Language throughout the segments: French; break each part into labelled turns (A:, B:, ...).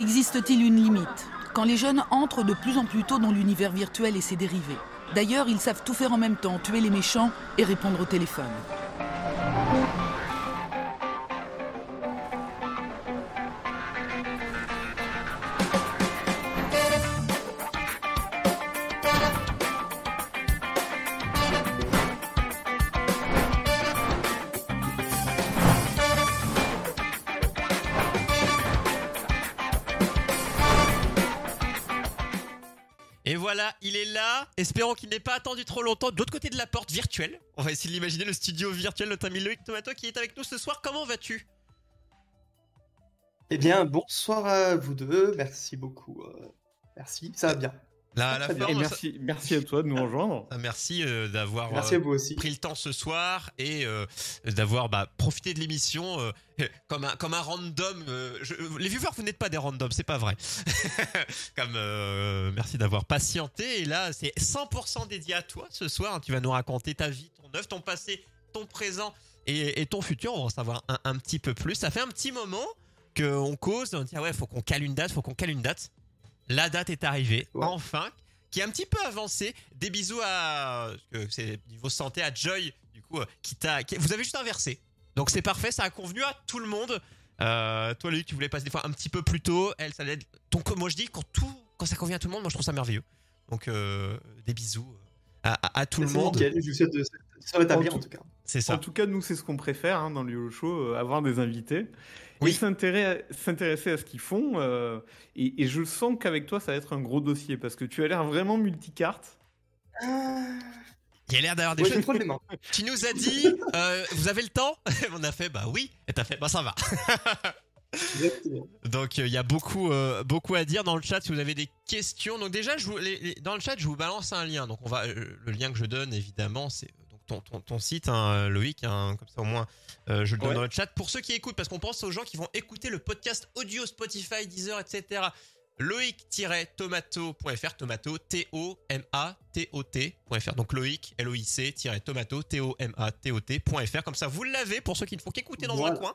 A: Existe-t-il une limite Quand les jeunes entrent de plus en plus tôt dans l'univers virtuel et ses dérivés? D'ailleurs, ils savent tout faire en même temps, tuer les méchants et répondre au téléphone.
B: Espérons qu'il n'ait pas attendu trop longtemps. De l'autre côté de la porte virtuelle, on va essayer de l'imaginer, le studio virtuel, notre ami Loïc Tomato qui est avec nous ce soir. Comment vas-tu?
C: Eh bien, bonsoir à vous deux. Merci beaucoup. euh, merci, ça va bien.
B: La, la ça-
D: merci, à toi de nous rejoindre.
B: Ah, Merci euh, d'avoir euh, pris le temps ce soir et euh, d'avoir bah, profité de l'émission comme un comme un random. je- les viewers, vous n'êtes pas des randoms, c'est pas vrai. comme merci d'avoir patienté et là c'est 100% dédié à toi ce soir. Tu vas nous raconter ta vie, ton œuvre, ton passé, ton présent et, et ton futur. On va en savoir un, un petit peu plus. Ça fait un petit moment qu'on cause. On dit ah ouais, faut qu'on cale une date, faut qu'on cale une date. La date est arrivée,
C: Ouais.
B: enfin, qui est un petit peu avancée. Des bisous à, que c'est niveau santé à Joy, du coup, euh, qui t'a, vous avez juste inversé. Donc c'est parfait, ça a convenu à tout le monde. Euh, toi, Luc, tu voulais passer des fois un petit peu plus tôt. Elle, ça l'aide. Donc moi, je dis quand tout, quand ça convient à tout le monde, moi, je trouve ça merveilleux. Donc euh, des bisous à, à- à tout le monde.
C: nickel. Je vous souhaite de rétablir
D: En tout
C: cas.
B: C'est
D: En tout cas, nous, c'est ce qu'on préfère hein, dans le YOLO Show, euh, avoir des invités.
B: Oui.
D: Et s'intéresser à ce qu'ils font. euh, et, et je sens qu'avec toi, ça va être un gros dossier parce que tu as l'air vraiment multicarte.
B: Il y a l'air d'avoir des choses.
C: mains.
B: Tu nous as dit, euh, vous avez le temps? On a fait, bah oui. Et t'as fait, bah ça va.
C: Exactement.
B: Donc euh, il y a beaucoup euh, beaucoup à dire dans le chat si vous avez des questions. Donc déjà je vous, les- les- dans le chat je vous balance un lien. Donc on va euh, le lien que je donne évidemment c'est ton, ton, ton site hein, Loïc hein, comme ça au moins euh, je le donne
C: Ouais.
B: dans le chat pour ceux qui écoutent parce qu'on pense aux gens qui vont écouter le podcast audio Spotify Deezer etc. Loïc-tomato.fr tomato T O M A T O T.fr donc Loïc L O I C tomato T O M A T O T.fr comme ça vous l'avez pour ceux qui ne font qu'écouter dans
C: Voilà.
B: un coin.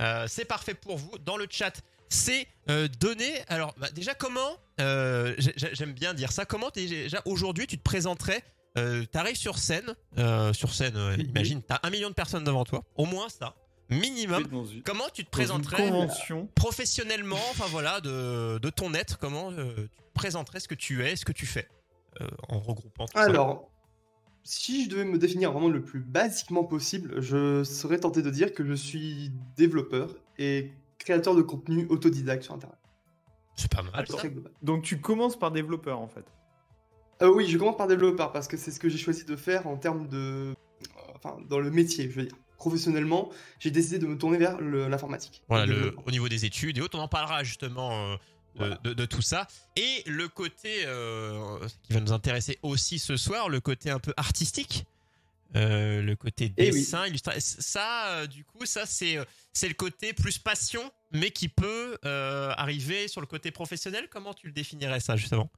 B: Euh, c'est parfait pour vous. Dans le chat, c'est euh, donné. Alors, bah, déjà, comment euh, j'ai- j'ai- J'aime bien dire ça. Comment déjà aujourd'hui tu te présenterais euh, T'arrives sur scène, euh, sur scène. euh. Imagine, t'as un million de personnes devant toi, au moins ça, minimum.
D: Une,
B: Comment tu te présenterais professionnellement, enfin voilà, de, de ton être? Comment euh, tu te présenterais ce que tu es, ce que tu fais, euh, en regroupant tout ça?
C: Alors, si je devais me définir vraiment le plus basiquement possible, je serais tenté de dire que je suis développeur et créateur de contenu autodidacte sur Internet.
B: C'est pas mal. Ça.
D: Donc tu commences par développeur en fait.
C: Euh, oui, je commence par développeur parce que c'est ce que j'ai choisi de faire en termes de. euh, Enfin, dans le métier, je veux dire. Professionnellement, j'ai décidé de me tourner vers l'informatique.
B: Voilà,
C: Le
B: au niveau des études et autres, on en parlera justement euh, de,
C: Voilà.
B: de- de tout ça. Et le côté euh, qui va nous intéresser aussi ce soir, le côté un peu artistique, euh, le côté
C: Eh oui.
B: dessin, illustration. Ça, euh, du coup, ça c'est c'est le côté plus passion, mais qui peut arriver sur le côté professionnel. Comment tu le définirais ça justement?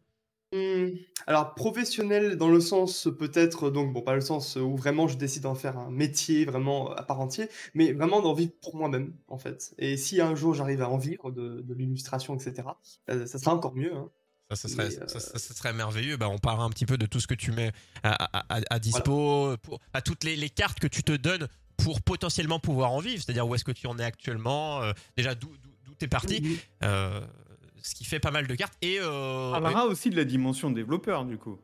C: Hum, Alors, professionnel dans le sens peut-être, donc bon, pas le sens où vraiment je décide d'en faire un métier vraiment à part entier, mais vraiment d'en vivre pour moi-même, en fait. Et si un jour j'arrive à en vivre de, de l'illustration, etc., euh, ça sera encore mieux. Hein.
B: Ça, ça serait,
C: Mais, euh,
B: ça, ça- ça serait merveilleux. Bah, on parlera un petit peu de tout ce que tu mets à, à- à- à dispo, pour, à toutes les, les cartes que tu te donnes pour potentiellement pouvoir en vivre. C'est-à-dire où est-ce que tu en es actuellement, euh, déjà d'où t'es parti, euh, ce qui fait pas mal de cartes. Et euh,
D: parlera aussi de la dimension développeur du coup.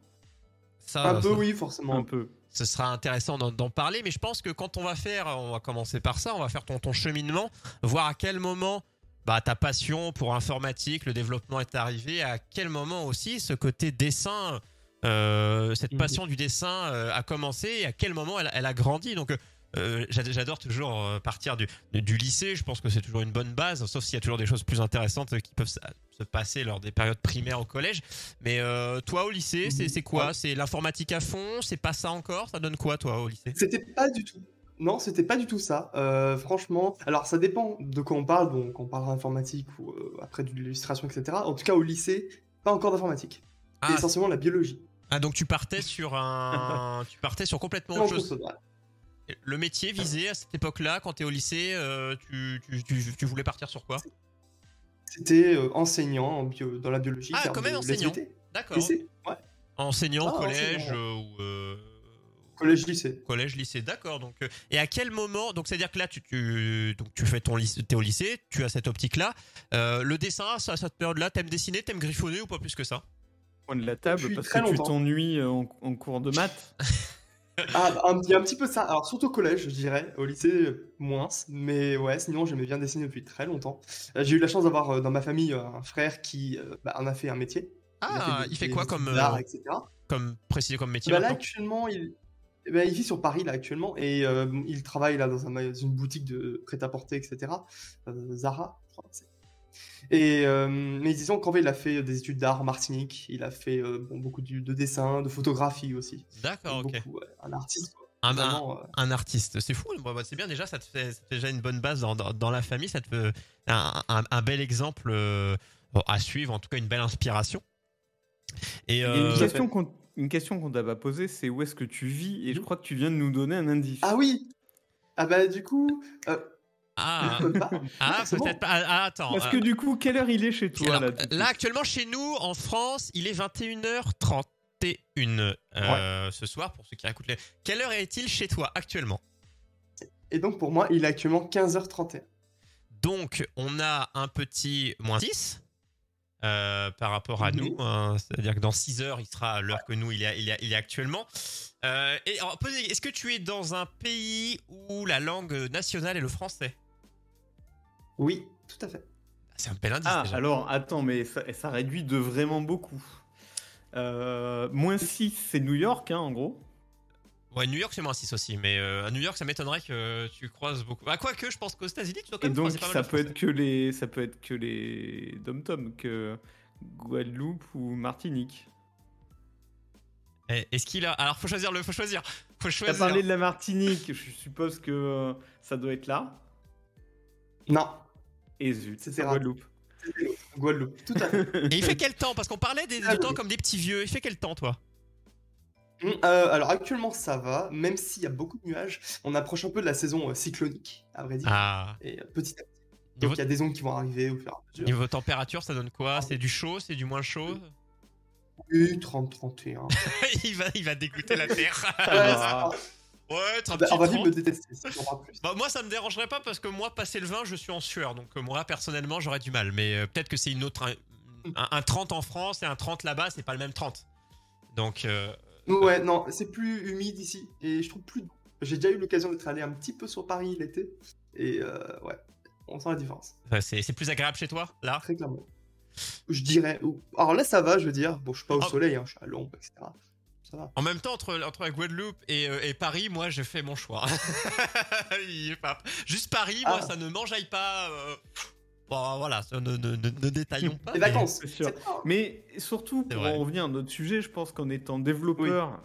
B: ça,
C: Un peu,
B: ça-
C: oui, forcément.
D: Un peu.
B: ce sera intéressant d'en- parler. Mais je pense que quand on va faire, on va commencer par ça, on va faire ton, ton cheminement, voir à quel moment bah, ta passion pour informatique, le développement est arrivé, à quel moment aussi ce côté dessin, euh, cette
C: Mhm.
B: passion du dessin euh, a commencé et à quel moment elle, elle a grandi. Donc euh, j'ad- j'adore toujours euh, partir du, du- lycée, je pense que c'est toujours une bonne base, sauf s'il y a toujours des choses plus intéressantes qui peuvent se- se passer lors des périodes primaires au collège. Mais euh, toi au lycée, c'est quoi? C'est l'informatique à fond? C'est pas ça encore? Ça donne quoi toi au lycée?
C: C'était pas du tout. Non, c'était pas du tout ça. Euh, franchement, alors ça dépend de quoi on parle, donc on parlera informatique ou euh, après de l'illustration, etc. En tout cas, au lycée, pas encore d'informatique.
B: Ah,
C: essentiellement la biologie.
B: Ah, donc tu partais sur un, tu partais sur complètement autre chose. Le métier visé à cette époque-là, quand t'es au lycée, euh, tu, tu, tu, tu voulais partir sur quoi?
C: C'était euh, enseignant en bio- dans la biologie.
B: Ah, quand même enseignant. D'accord.
C: Lycée, ouais.
B: Enseignant,
C: Ah,
B: collège
C: enseignant,
B: euh, ou euh,
C: Collège, lycée.
B: collège, lycée, d'accord. Donc, euh, et à quel moment Donc, c'est-à-dire que là, tu, tu, donc, tu fais ton lycée, t'es au lycée, tu as cette optique-là. Euh, le dessin, ça, à cette période-là, t'aimes dessiner, t'aimes griffonner ou pas plus que ça?
D: Point de la table
C: Depuis
D: parce que tu t'ennuies en, en cours de maths.
C: Ah, bah, un, il y a un petit peu ça. Alors, surtout au collège, je dirais. Au lycée, moins. Mais ouais, sinon, j'aimais bien dessiner depuis très longtemps. Euh, J'ai eu la chance d'avoir euh, dans ma famille euh, un frère qui euh, bah, en a fait un métier.
B: Ah,
C: des-
B: il fait
C: des
B: quoi comme, euh,
C: etc.
B: comme précisé comme métier
C: Bah, là, actuellement, il... ben, il vit sur Paris, là, actuellement. Et euh, il travaille là dans un une boutique de prêt-à-porter, etc. Euh, Zara, je crois que c'est. Et euh, mais disons qu'en fait, il a fait des études d'art en Martinique. Il a fait euh, bon, beaucoup de, de dessin, de photographie aussi.
B: D'accord, ok.
C: Beaucoup, ouais, un artiste. quoi.
B: Un,
C: euh,
B: un artiste, c'est fou. Bah, c'est bien déjà, ça te, fait, ça te fait déjà une bonne base dans, dans, dans la famille. Ça te fait un, un- un bel exemple euh, à suivre, en tout cas une belle inspiration. Et
D: Il y a
B: euh,
D: une question qu'on une question qu'on t'a pas posée, c'est où est-ce que tu vis? Et je crois que tu viens de nous donner un indice.
C: Ah oui Ah bah du coup, euh,
B: ah, ah
C: bon.
B: peut-être pas. Ah, ah, attends.
D: Parce
B: euh,
D: que du coup, quelle heure il est chez toi
B: Alors,
D: là,
B: là, actuellement, chez nous, en France, il est 21h31 euh, ce soir, pour ceux qui écoutent les... Quelle heure est-il chez toi actuellement?
C: Et donc pour moi, il est actuellement 15h31.
B: Donc, on a un petit moins 10 euh, par rapport à
C: Mhm.
B: nous. hein. C'est-à-dire que dans 6 heures, il sera à l'heure que nous, il est, il est, il est actuellement. Euh, est-ce que tu es dans un pays où la langue nationale est le français?
C: Oui, tout à fait.
B: C'est un bel indice
D: Ah,
B: déjà.
D: alors attends, mais ça, ça réduit de vraiment beaucoup. Euh, moins 6, c'est New York, hein, en gros.
B: Ouais, New York, c'est moins 6 aussi. Mais euh, à New York, ça m'étonnerait que tu croises beaucoup. Ah, quoique, je pense qu'aux États-Unis, tu dois quand
D: Et
B: même
D: donc,
B: croiser pas mal
D: ça
B: de
D: peut, être que les, ça peut être que les dom-tom, que Guadeloupe ou Martinique.
B: Eh, Est-ce qu'il a. Alors, faut choisir le. Faut choisir. Faut
D: T'as
B: choisir.
D: parlé de la Martinique, je suppose que euh, ça doit être là.
C: Non,
D: Et zut,
C: C'était
D: c'est. Guadeloupe.
C: Guadeloupe, tout à fait.
B: Et il fait quel temps? Parce qu'on parlait des,
C: Ah,
B: du temps comme des petits vieux. Il fait quel temps, toi?
C: Hum, euh, alors actuellement ça va, même s'il y a beaucoup de nuages, on approche un peu de la saison euh, cyclonique, à vrai dire.
B: Ah.
C: Et euh, petit à petit. Donc il y a des ondes qui vont arriver au fur et à mesure.
B: niveau température, ça donne quoi?
C: Ah.
B: C'est du chaud C'est du moins chaud?
C: Oui, 30, 31.
B: il, va, il va dégoûter la terre.
C: Ouais,
B: ouais,
C: Ah
B: 30
C: bah, on va vite
B: 30.
C: me détester, si on aura plus.
B: Bah, moi, ça me dérangerait pas parce que moi, passer le 20, je suis en sueur. Donc, euh, moi, personnellement, j'aurais du mal. Mais euh, peut-être que c'est une autre. Un, un- un 30 en France et un 30 là-bas, c'est pas le même 30. Donc, euh,
C: Ouais, non, c'est plus humide ici, et je trouve plus. J'ai déjà eu l'occasion d'être allé un petit peu sur Paris l'été, et euh, ouais, on sent la différence,
B: c'est plus agréable chez toi, là?
C: Très clairement. Je dirais. Alors là, ça va, je veux dire. Bon, je suis pas au
B: Ah.
C: soleil, hein, je suis à l'ombre, etc. Ça va.
B: En même temps, entre, entre la Guadeloupe et, euh, et Paris, moi, j'ai fait mon choix. Juste Paris, moi,
C: Ah.
B: ça ne m'enjaille pas. euh, Bon, voilà, ça, ne, ne- ne- ne détaillons pas.
C: Les
B: mais-
C: vacances,
D: c'est sûr. Mais surtout, pour
B: vrai.
D: en revenir à notre sujet, je pense qu'en étant développeur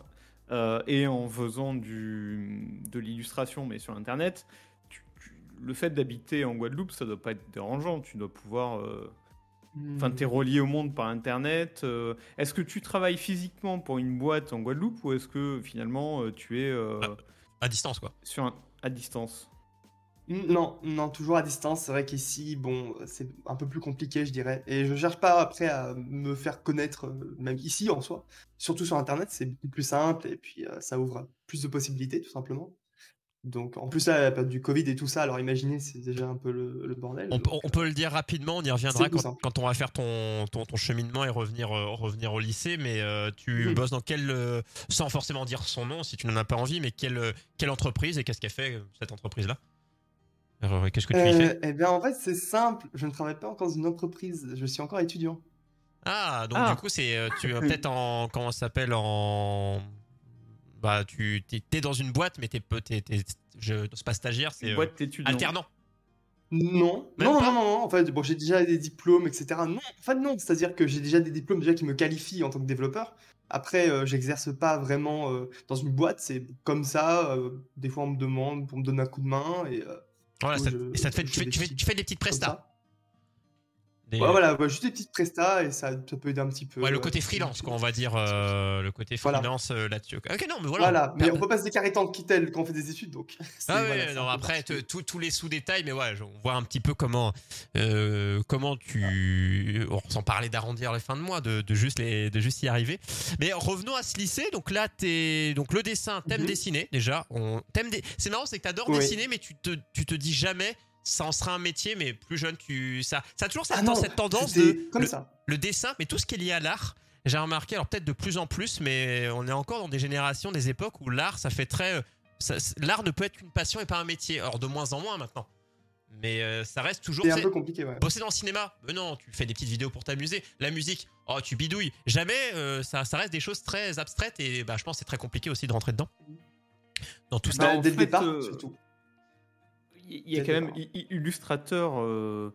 D: euh, et en faisant du, de l'illustration, mais sur Internet, tu- tu- le fait d'habiter en Guadeloupe, ça doit pas être dérangeant. Tu dois pouvoir... euh, Enfin,
C: Hmm.
D: t'es relié au monde par Internet. euh, est-ce que tu travailles physiquement pour une boîte en Guadeloupe ou est-ce que finalement euh, tu es euh,
B: Ah. À distance, quoi.
D: sur un- à distance?
C: Non, non, toujours à distance. C'est vrai qu'ici, bon, c'est un peu plus compliqué, je dirais. Et je cherche pas après à me faire connaître, même ici en soi. Surtout sur Internet, c'est beaucoup plus simple et puis euh, ça ouvre plus de possibilités, tout simplement. Donc, en plus, là, la période du Covid et tout ça, alors imaginez, c'est déjà un peu le, le bordel.
B: On, peut-
C: donc,
B: on peut le dire rapidement, on y reviendra quand, quand on va faire ton, ton, ton cheminement et revenir, euh, revenir au lycée. Mais euh, tu
C: Mhm.
B: bosses dans quelle, euh, sans forcément dire son nom si tu n'en as pas envie, mais quelle, quelle entreprise et qu'est-ce qu'elle fait, cette entreprise-là? Qu'est-ce que tu y fais?
C: Eh bien, en fait, c'est simple. Je ne travaille pas encore dans une entreprise. Je suis encore étudiant.
B: Ah, donc
D: Ah.
B: du coup, c'est tu es peut-être en. Comment ça s'appelle En. Bah, tu t'es, dans une boîte, mais t'es, t'es, je, c'est pas stagiaire, c'est euh, alternant.
C: Non,
B: Même
C: non, non,
B: pas
C: non, non, non, en fait, bon, j'ai déjà des diplômes, etc. Non, en fait, non, c'est-à-dire que j'ai déjà des diplômes déjà qui me qualifient en tant que développeur. Après, euh, j'exerce pas vraiment euh, dans une boîte, c'est comme ça. euh, des fois, on me demande pour me donner un coup de main et euh,
B: Voilà, ça,
C: je-
B: et ça te fait, tu, fais, tu, fais,
C: des
B: tu fais des petites
C: ça.
B: Des-
C: Ouais, voilà, ouais, juste des petites prestas et ça, ça peut aider un petit peu.
B: Ouais, le
C: euh,
B: côté freelance, quoi, on va dire, euh, le côté
C: Voilà.
B: freelance euh, là-dessus. Ok, non, mais voilà.
C: Voilà, mais on peut pas se déclarer tant quitel quand on fait des études, donc.
B: Ah
C: voilà,
B: non, après, tous- les sous-détails, mais ouais, on voit un petit peu comment, euh, comment tu. on- Sans parler d'arrondir les fins de mois, de, de juste les, de juste y arriver. Mais revenons à ce lycée. Donc là, t'es, donc le dessin, t'aimes
C: Mhm.
B: dessiner déjà. On, t'aimes dé- C'est marrant, c'est que t'adores
C: Oui.
B: dessiner, mais tu te, tu te dis jamais. Ça en sera un métier, mais plus jeune, tu ça, ça a toujours cette,
C: Ah non,
B: cette tendance de
C: comme
B: le,
C: ça.
B: le dessin, mais tout ce qui est lié à l'art. J'ai remarqué, alors peut-être de plus en plus, mais on est encore dans des générations, des époques où l'art, ça fait très. ça- L'art ne peut être qu'une passion et pas un métier. Alors de moins en moins maintenant. Mais euh, ça reste toujours.
C: C'est un peu compliqué, ouais.
B: Bosser dans le cinéma, mais non, tu fais des petites vidéos pour t'amuser. La musique, oh, tu bidouilles. Jamais, euh, ça, ça reste des choses très abstraites et bah, je pense que c'est très compliqué aussi de rentrer dedans. Dans tout ça.
D: Bah, en
C: dès le départ,
D: euh,
C: surtout.
D: Il y a quand même Illustrateur. euh,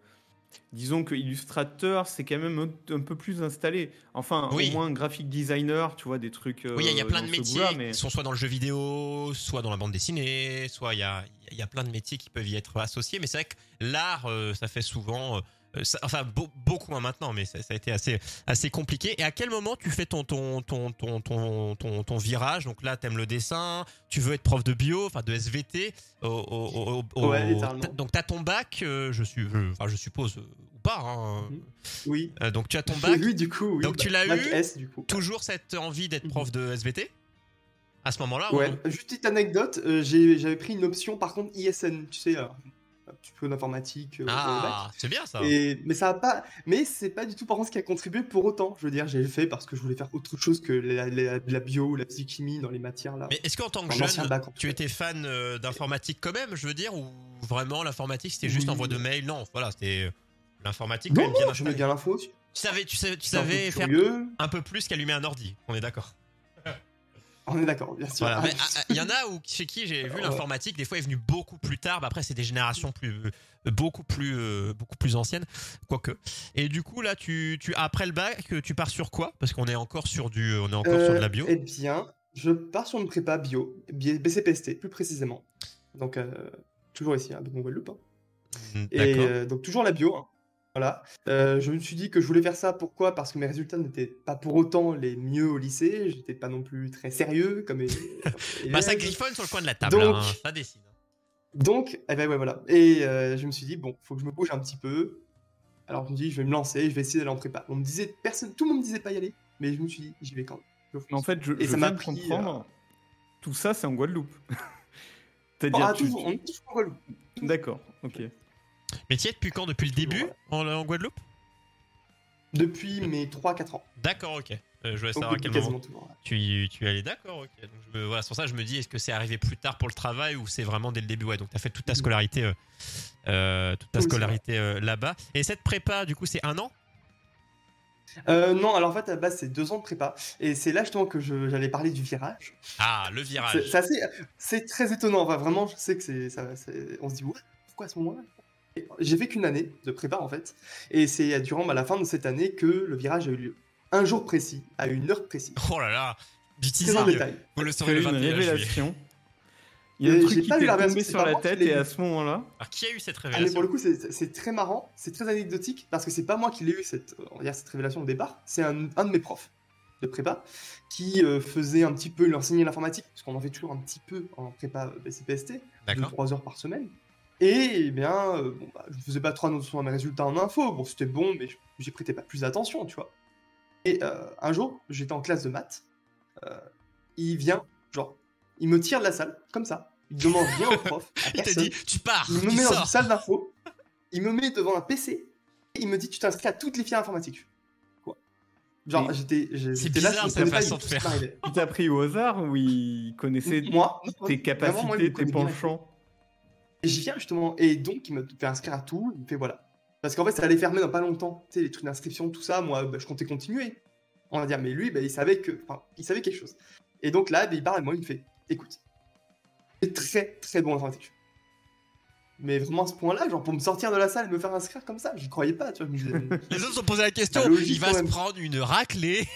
D: disons que Illustrateur, c'est quand même un, un peu plus installé. Enfin,
B: Oui.
D: au moins graphic designer, tu vois, des trucs.
B: Oui, il y a- il y a
D: euh,
B: plein de métiers
D: mais-
B: qui sont soit dans le jeu vidéo, soit dans la bande dessinée, soit il y a, il y a plein de métiers qui peuvent y être associés. Mais c'est vrai que l'art, euh, ça fait souvent, euh, ça- enfin beau- beaucoup moins maintenant, mais ça, ça a été assez, assez compliqué. Et à quel moment tu fais ton, ton, ton, ton, ton, ton, ton virage? Donc là, t'aimes le dessin, tu veux être prof de bio, enfin de SVT. au- au- au-
C: Ouais, littéralement.
B: donc t'as ton bac, euh, je, suis, je, enfin, je suppose, euh, ou pas. hein.
C: Mhm. Oui.
B: Euh, donc tu as ton bac.
C: Oui, du coup, oui.
B: Donc, tu l'as eu
C: S, du coup.
B: Toujours cette envie d'être
C: Mhm.
B: prof de SVT à ce moment-là
C: Ouais, juste petite anecdote, euh, j'avais pris une option par contre ISN, tu sais, euh, un petit peu d'informatique euh.
B: Ah, c'est bien ça.
C: Et, mais ça a pas, mais c'est pas du tout par contre ce qui a contribué pour autant. Je veux dire, j'ai fait parce que je voulais faire autre chose que la, la- la bio, la physique-chimie dans les matières là.
B: Mais est-ce qu'en tant que jeune,
C: bac,
B: tu étais fan euh, d'informatique quand même, je veux dire, ou vraiment l'informatique c'était juste
C: Oui.
B: envoi de mail Non, voilà, c'était euh, l'informatique quand
C: Non,
B: même bien
C: non, je bien l'info. Tu
B: savais, tu savais, tu
C: un
B: savais faire
C: curieux.
B: un peu plus qu'allumer un ordi. On est d'accord.
C: On est d'accord, bien sûr.
B: Voilà.
C: Ah,
B: ah, Il y en a où, chez qui j'ai vu l'informatique, des fois est venue beaucoup plus tard. Bah, après, c'est des générations plus, euh, beaucoup plus, euh, beaucoup plus anciennes, quoique. Et du coup, là, tu, tu après le bac, euh, tu pars sur quoi? Parce qu'on est encore sur du, on est encore sur de la bio.
C: Eh bien, je pars sur une prépa bio, bi- BCPST plus précisément. Donc, euh, toujours ici, à Guadeloupe. hein.
B: Mm,
C: Et
B: D'accord.
C: euh, donc toujours la bio. hein. Voilà. Euh, je me suis dit que je voulais faire ça. Pourquoi? Parce que mes résultats n'étaient pas pour autant les mieux au lycée. J'étais pas non plus très sérieux comme.
B: Bah, ça griffonne sur le coin de la table,
C: Donc-
B: hein, ça dessine.
C: Donc, eh ben ouais, voilà. Et euh, je me suis dit bon, faut que je me bouge un petit peu. Alors je me dis, je vais me lancer, je vais essayer d'aller en prépa. On me disait, personne, tout le monde me disait pas y aller, mais je me suis dit, j'y vais quand même. Je
D: Mais en fait, je,
C: Et
D: je
C: ça m'a pris,
D: comprendre. Tout ça, c'est en Guadeloupe.
C: Oh,
D: C'est-à-dire,
C: ah,
D: tu-
C: toujours, on est toujours en Guadeloupe.
D: D'accord, ok.
B: Mais tu es depuis quand? Depuis le début en, en Guadeloupe?
C: Depuis mes 3-4 ans.
B: D'accord, ok. Euh, je voulais savoir à quel moment
C: quasiment toujours. ouais.
B: tu, y allais. D'accord, ok. Donc, je me, voilà, c'est pour ça que je me dis, est-ce que c'est arrivé plus tard pour le travail ou c'est vraiment dès le début? Ouais, donc tu as fait toute ta
C: Mhm.
B: scolarité, euh, euh, toute ta
C: Oui, c'est
B: scolarité là-bas. Et cette prépa, du coup, c'est un an?
C: Euh, non, alors en fait, à base, c'est deux ans de prépa. Et c'est là justement que j'allais parler du virage.
B: Ah, le virage.
C: c'est très étonnant. Enfin, vraiment, je sais que c'est. On se dit, ouais, pourquoi à ce moment-là? J'ai fait qu'une année de prépa en fait. Et c'est durant bah, la fin de cette année que le virage a eu lieu. Un jour précis, à une heure précise.
B: Oh là là, du teasing.
C: détail.
B: Vous le saurez le
D: eu une
B: 21 juillet.
D: révélation. Il y a
C: Et
D: un truc qui
C: pas eu
D: t'est
C: la
D: tombé
C: révélation,
D: sur la tête et à ce moment-là,
B: Alors, qui a eu cette
C: Ah, mais
B: révélation
C: pour le coup, c'est très marrant, c'est très anecdotique parce que c'est pas moi qui l'ai eu cette, on va dire, cette révélation au départ, c'est un, un de mes profs de prépa qui euh, faisait un petit peu, il enseignait l'informatique, parce qu'on en fait toujours un petit peu en prépa BCPST,
B: D'accord.
C: 2-3 heures par semaine. Et eh bien, euh, bon, bah, je ne faisais pas trop attention à mes résultats en info, bon, c'était bon, mais j'y prêtais pas plus d'attention, tu vois. Et euh, un jour, j'étais en classe de maths, euh, il vient, genre, il me tire de la salle, comme ça, il demande rien au prof, à
B: Il te
C: personne.
B: dit, tu pars,
C: Il me
B: tu
C: met dans une salle d'info, il me met devant un PC, et il me dit tu t'inscris à toutes les filières informatiques. Quoi? Genre
D: Mais
C: j'étais j'étais là,
B: bizarre,
C: je savais pas
B: façon de faire.
D: il t'a pris au hasard ou il connaissait
C: Moi,
D: tes
C: vraiment, moi, il me
D: capacités, tes penchants?
C: Et j'y viens justement, et donc il me fait inscrire à tout, il me fait voilà. Parce qu'en fait ça allait fermer dans pas longtemps, tu sais les trucs d'inscription, tout ça, moi bah, je comptais continuer. On va dire, mais lui bah, il savait que, enfin, il savait quelque chose. Et donc là, bah, il parle à moi, il me fait écoute, c'est très très bon en informatique. Mais vraiment à ce point-là, genre pour me sortir de la salle et me faire inscrire comme ça, j'y croyais pas, tu vois. je
B: Les autres se posé la question,
C: Bah,
B: il va se prendre une raclée.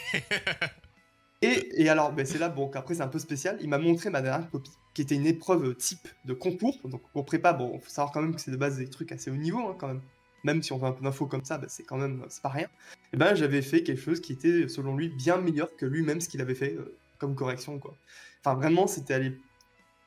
C: Et, et alors, ben, c'est là, bon, qu'après c'est un peu spécial, il m'a montré ma dernière copie, qui était une épreuve type de concours, donc pour prépa, bon, faut savoir quand même que c'est de base des trucs assez haut niveau, hein, quand même. même si on fait un peu d'infos comme ça, bah, c'est quand même c'est pas rien. Et ben j'avais fait quelque chose qui était selon lui bien meilleur que lui-même ce qu'il avait fait euh, comme correction quoi. Enfin vraiment c'était aller,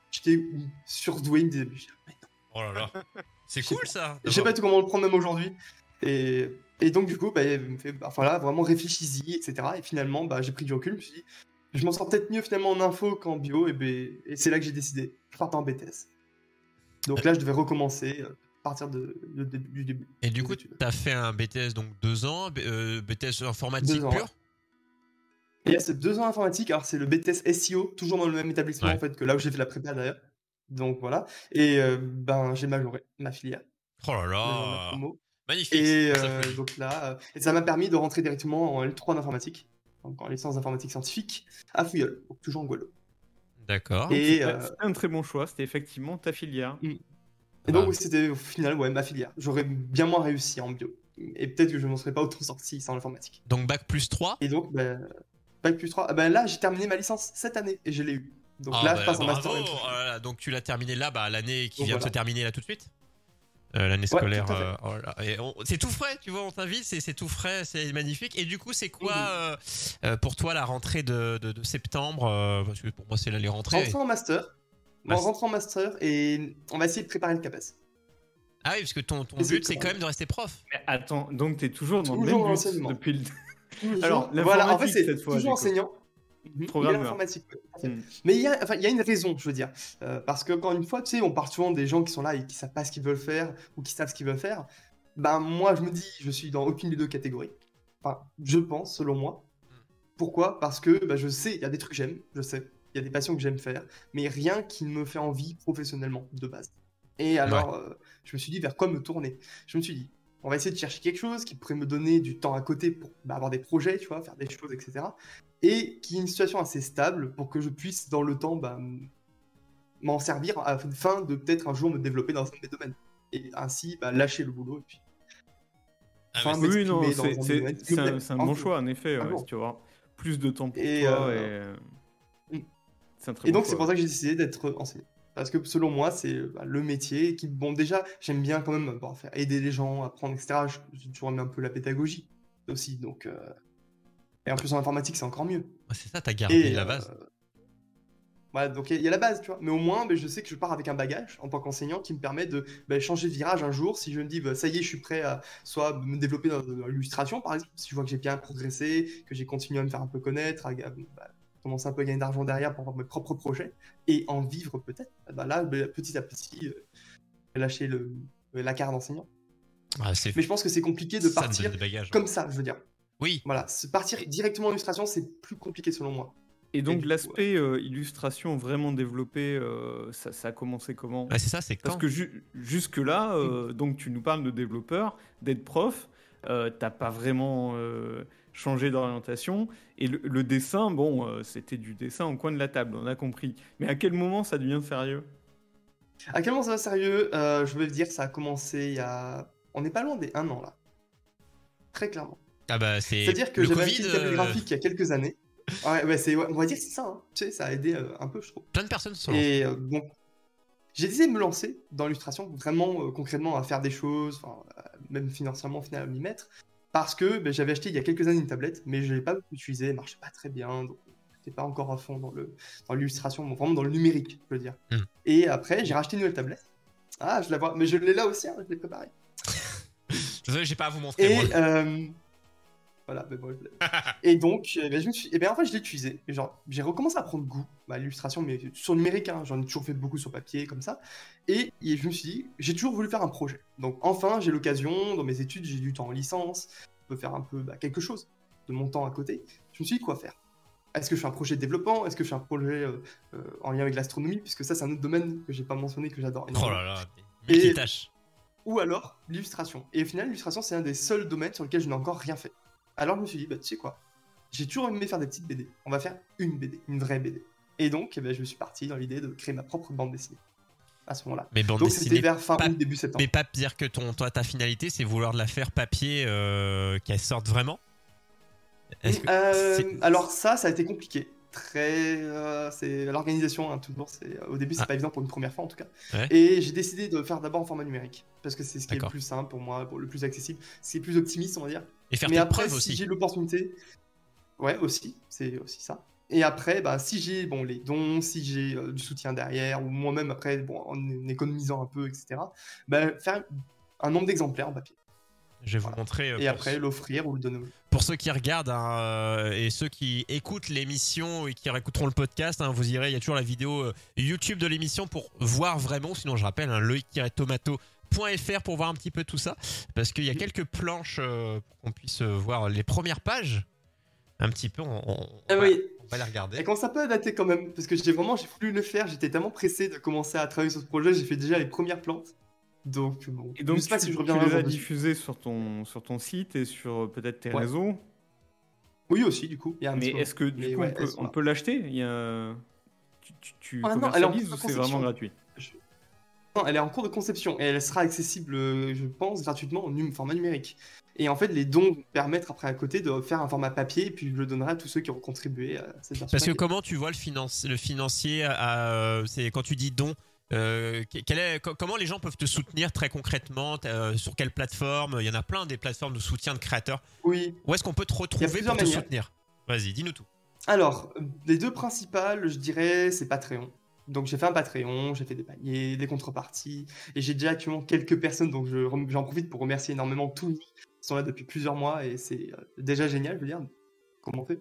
C: j'étais surdoué, il me disait mais non.
B: Oh là là. C'est cool ça.
C: Je sais pas tout comment le prendre même aujourd'hui. Et, et donc du coup bah, il me fait bah, voilà vraiment réfléchis-y etc. Et finalement bah, j'ai pris du recul, je me suis dit je m'en sors peut-être mieux finalement en info qu'en bio et, ben, et c'est là que j'ai décidé je partais en BTS. Donc là je devais recommencer. euh, à partir de, de- de- du début.
B: Et du coup, tu as fait un BTS donc deux ans, B- euh, BTS informatique
C: ans,
B: pur.
C: ouais. Et là, c'est deux ans informatique. Alors, c'est le BTS SEO, toujours dans le même établissement,
B: Ouais.
C: en fait, que là où j'ai fait la prépa d'ailleurs. Donc voilà. Et euh, ben, j'ai majoré ma filière,
B: Oh là là. Magnifique.
C: Et euh, donc là, et ça m'a permis de rentrer directement en L3 d'informatique, donc en licence d'informatique scientifique, à Fouilleul, donc toujours en Guadeloupe.
B: D'accord.
C: Et,
D: C'était
C: euh,
D: un très bon choix, c'était effectivement ta filière.
C: et donc,
B: Ah.
C: oui, c'était au final, ouais, ma filière. J'aurais bien moins réussi en bio. Et peut-être que je m'en serais pas autant sorti sans l'informatique.
B: Donc bac plus 3.
C: Et donc, ben, Bac plus 3. Ah ben là, j'ai terminé ma licence cette année et je l'ai eu. Donc
B: Ah
C: là,
B: bah,
C: je passe en master.
B: Oh là là, donc tu l'as terminé là, bah, l'année qui
C: Donc
B: vient de se terminer là tout de suite? Euh, L'année
C: Ouais,
B: scolaire. euh, oh c'est tout frais, tu vois, on t'invite, c'est c'est tout frais, c'est magnifique. Et du coup, c'est quoi euh, pour toi la rentrée de, de- de septembre euh, Parce que pour moi, c'est là les rentrées.
C: Rentrons en master. On
B: c'est-
C: rentre en master et on va essayer de préparer le CAPES.
B: Ah oui, parce que ton, ton but, c'est
C: quand
B: même de rester prof.
D: Mais attends, donc t'es toujours dans
C: Toujours
D: le même but depuis le. Alors,
C: voilà, en fait, c'est toujours enseignant. Mhm.
D: Programmeur.
C: Fait.
D: Hmm.
C: Mais il y, a, enfin, il y a une raison, je veux dire. Euh, parce que, encore une fois, tu sais, on parle souvent des gens qui sont là et qui savent pas ce qu'ils veulent faire ou qui savent ce qu'ils veulent faire. Ben, moi, je me dis, je suis dans aucune des deux catégories. Enfin, je pense, selon moi. Pourquoi? Parce que ben, je sais, il y a des trucs que j'aime, je sais. Il y a des passions que j'aime faire, mais rien qui me fait envie professionnellement, de base. Et alors, euh, je me suis dit vers quoi me tourner? Je me suis dit, on va essayer de chercher quelque chose qui pourrait me donner du temps à côté pour bah, avoir des projets, tu vois, faire des choses, etc. Et qui est une situation assez stable pour que je puisse, dans le temps, bah, m'en servir afin de peut-être un jour me développer dans un de mes domaines. Et ainsi, bah, lâcher le boulot. Et puis,
B: Ah,
C: Enfin,
D: Oui, non, c'est-
C: un
D: bon choix, en effet. Ouais,
C: bon.
D: si tu vois plus de temps pour
C: Et,
D: toi.
C: euh,
D: Et...
C: mm.
D: C'est un très
C: Et
D: bon
C: donc, c'est pour ça que j'ai décidé d'être enseignant. Parce que selon moi, c'est bah, le métier qui, bon, déjà, j'aime bien quand même faire aider les gens, apprendre, etc. Je- J'ai toujours aimé un peu la pédagogie aussi. Donc, euh, Et en plus, en informatique, c'est encore mieux.
B: C'est ça, t'as gardé
C: Et,
B: la
C: euh,
B: base.
C: Voilà, donc il y a la base, tu vois. Mais au moins, ben, je sais que je pars avec un bagage en tant qu'enseignant qui me permet de ben, changer de virage un jour. Si je me dis, ben, ça y est, je suis prêt à soit me développer dans, dans l'illustration, par exemple, si je vois que j'ai bien progressé, que j'ai continué à me faire un peu connaître, à, à, bah, commencer un peu à gagner d'argent derrière pour avoir mes propres projets et en vivre peut-être, ben, là, ben, petit à petit, euh, lâcher le, la carte d'enseignant.
B: Ah,
C: Mais je pense que c'est compliqué de partir
B: bagages.
C: comme ça, je veux dire.
B: Oui,
C: Voilà, se partir directement en illustration, c'est plus compliqué selon moi.
D: Et donc l'aspect euh, illustration vraiment développé, euh, ça, ça a commencé comment?
B: Ouais, c'est ça, c'est
D: Parce que ju- jusque-là, euh, donc tu nous parles de développeur, d'être prof, euh, t'as pas vraiment changé d'orientation. Et le, le dessin, bon, euh, c'était du dessin en coin de la table, on a compris. Mais à quel moment ça devient sérieux?
C: À quel moment ça va sérieux? Euh, Je veux dire, ça a commencé il y a. On n'est pas loin des un an là. Très clairement.
B: Ah bah c'est
C: C'est-à-dire que
B: le
C: j'avais une
B: euh,
C: graphique il y a quelques années. Ouais, ouais, c'est, ouais, on va dire que c'est ça. hein. Tu sais, ça a aidé euh, un peu, je trouve.
B: plein de personnes sont.
C: Et euh, donc, j'ai décidé de me lancer dans l'illustration, vraiment euh, concrètement à faire des choses, enfin, euh, même financièrement, au final, à m'y mettre. Parce que ben, j'avais acheté il y a quelques années une tablette, mais je ne l'ai pas beaucoup utilisée, elle marchait pas très bien, donc j'étais pas encore à fond dans, dans l'illustration, bon, vraiment dans le numérique, je veux dire.
B: Hmm.
C: Et après, j'ai racheté une nouvelle tablette. Ah, je la vois, mais je l'ai là aussi, hein, je l'ai préparée.
B: Désolé, j'ai pas à vous montrer.
C: Et
B: moi.
C: euh, voilà, et donc, eh ben, je me suis, et ben en fait, je l'ai utilisé. Et genre, j'ai recommencé à prendre goût à l'illustration, mais sur numérique. hein. J'en ai toujours fait beaucoup sur papier, comme ça. Et, et je me suis dit, j'ai toujours voulu faire un projet. Donc, enfin, j'ai l'occasion. Dans mes études, j'ai du temps en licence. Je peux faire un peu bah, quelque chose de mon temps à côté. Je me suis dit, quoi faire? Est-ce que je fais un projet de développement? Est-ce que je fais un projet euh, euh, en lien avec l'astronomie? Puisque ça, c'est un autre domaine que j'ai pas mentionné que j'adore.
B: Oh
C: énormément
B: là là,
C: Et- ou alors l'illustration. Et au final, l'illustration, c'est un des seuls domaines sur lequel je n'ai encore rien fait. Alors je me suis dit, bah tu sais quoi, j'ai toujours aimé faire des petites BD. On va faire une BD, une vraie BD. Et donc, eh ben, je me suis parti dans l'idée de créer ma propre bande dessinée à ce moment-là.
B: Mais bande
C: Donc
B: dessinée.
C: vers fin
B: pas-
C: août, début septembre.
B: Mais pas dire que ton, toi, ta finalité, c'est vouloir la faire papier, euh, qu'elle sorte vraiment? Que
C: Euh, alors ça, ça a été compliqué. très. euh, c'est l'organisation, hein, toujours. C'est, au début, c'est
B: Ah.
C: pas évident pour une première fois en tout cas.
B: Ouais.
C: Et j'ai décidé de faire d'abord en format numérique. Parce que c'est ce qui est le plus simple pour moi, pour le plus accessible. C'est plus optimiste, on va dire.
B: Et faire
C: Mais après, si j'ai l'opportunité. Ouais, aussi. C'est aussi ça. Et après, bah, si j'ai bon, les dons, si j'ai euh, du soutien derrière, ou moi-même après, bon, en économisant un peu, etc., bah, faire un nombre d'exemplaires en papier.
B: Je vais vous montrer. euh,
C: Et après, l'offrir ou le donner.
B: Pour ceux qui regardent hein, euh, et ceux qui écoutent l'émission et qui réécouteront le podcast, hein, vous irez, il y a toujours la vidéo euh, YouTube de l'émission pour voir vraiment. Sinon, je rappelle, hein, loïc-tomato.fr pour voir un petit peu tout ça. Parce qu'il y a quelques planches euh, pour qu'on puisse euh, voir les premières pages. Un petit peu, on, on-
C: Ah
B: on va,
C: oui,
B: on va les regarder.
C: Et quand ça peut dater quand même, parce que j'ai vraiment j'ai voulu le faire, j'étais tellement pressé de commencer à travailler sur ce projet, j'ai fait déjà les premières plantes. Donc bon,
D: Et donc,
C: je sais pas
D: tu,
C: si je
D: tu les as diffusés sur ton, sur ton site et sur euh, peut-être tes
C: Ouais.
D: réseaux?
C: Oui aussi du coup, il y a un
D: Mais est-ce que du coup,
C: ouais,
D: on peut, l'acheter? Il y a... Tu, tu, tu
C: Ah non,
D: c'est vraiment gratuit?
C: Elle est en cours de conception et elle sera accessible, euh, je pense, gratuitement en num- format numérique. Et en fait, les dons vont permettre après à côté de faire un format papier et puis je le donnerai à tous ceux qui ont contribué à cette version
B: Parce que comment tu vois le, finance, le financier à, euh, c'est quand tu dis don euh, quel est, co- comment les gens peuvent te soutenir très concrètement euh, Sur quelle plateforme? Il y en a plein des plateformes de soutien de créateurs.
C: Oui.
B: Où est-ce qu'on peut te retrouver pour te soutenir? Vas-y, dis-nous tout.
C: Alors, les deux principales, je dirais, c'est Patreon. Donc j'ai fait un Patreon, j'ai fait des paniers, des contreparties, et j'ai déjà actuellement quelques personnes, donc j'en profite pour remercier énormément tous qui sont là depuis plusieurs mois, et c'est euh, déjà génial, je veux dire, comment on fait.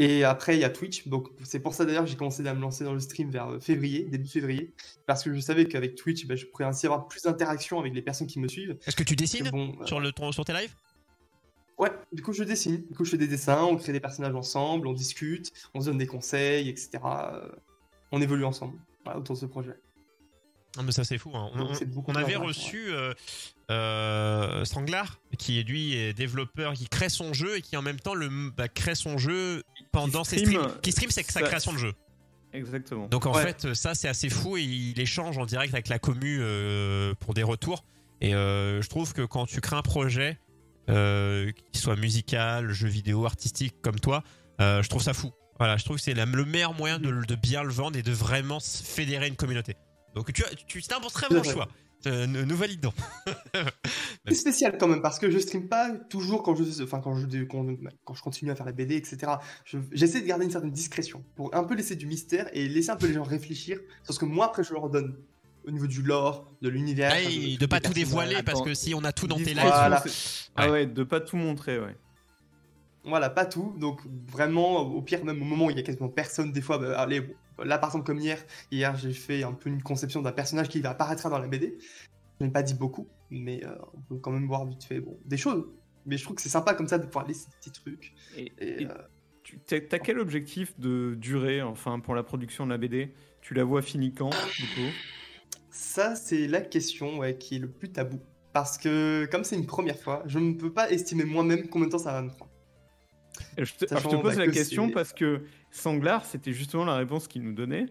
C: Et après, il y a Twitch, donc c'est pour ça d'ailleurs que j'ai commencé à me lancer dans le stream vers euh, février, début février, parce que je savais qu'avec Twitch, ben, je pourrais ainsi avoir plus d'interaction avec les personnes qui me suivent.
B: Est-ce que tu dessines
C: bon, euh,
B: sur, le, sur tes lives?
C: Ouais, du coup je dessine, du coup je fais des dessins, on crée des personnages ensemble, on discute, on se donne des conseils, etc. Euh, On évolue ensemble voilà, autour de ce projet.
B: Non, mais ça c'est fou. hein. On,
C: Donc,
B: on-
C: c'est beaucoup
B: on avait reçu euh, euh, Sanglar, qui est lui est développeur, qui crée son jeu et qui en même temps le, bah, crée son jeu pendant ses
D: stream,
B: streams. Qui stream c'est sa création de jeu.
D: Exactement.
B: Donc en
C: Ouais.
B: fait, ça c'est assez fou et il échange en direct avec la commu euh, pour des retours. Et euh, je trouve que quand tu crées un projet, euh, qui soit musical, jeu vidéo, artistique comme toi, euh, je trouve ça fou. Voilà, je trouve que c'est la- le meilleur moyen de, de bien le vendre et de vraiment fédérer une communauté. Donc tu, as- tu c'est un bon, très bon choix. Euh, nous, validons.
C: C'est spécial quand même parce que je stream pas toujours quand je, enfin quand je, quand, quand je continue à faire la BD, etc. Je- J'essaie de garder une certaine discrétion pour un peu laisser du mystère et laisser un peu les gens réfléchir sur ce que moi après je leur donne au niveau du lore, de l'univers.
B: Ah,
C: de-
B: de pas tout dévoiler parce que si on a tout dans tes lives,
C: Voilà.
D: c'est- Ah ouais, de pas tout montrer, ouais.
C: Voilà, pas tout. Donc vraiment, au pire, même au moment où il y a quasiment personne, des fois, bah, allez, là par exemple comme hier, hier j'ai fait un peu une conception d'un personnage qui apparaîtra dans la BD. Je n'ai pas dit beaucoup, mais euh, on peut quand même voir vite fait bon, des choses. Mais je trouve que c'est sympa comme ça de pouvoir laisser des petits trucs.
D: Et,
C: Et,
D: et
C: euh,
D: tu t'as t'as quel objectif de durée, enfin, pour la production de la BD Tu la vois finie quand, du coup?
C: Ça, c'est la question ouais, qui est le plus tabou. Parce que comme c'est une première fois, je ne peux pas estimer moi-même combien de temps ça va me prendre.
D: Je te, alors, je
C: Sachant,
D: te pose
C: bah,
D: la
C: que
D: question parce que Sanglar, c'était justement la réponse qu'il nous donnait.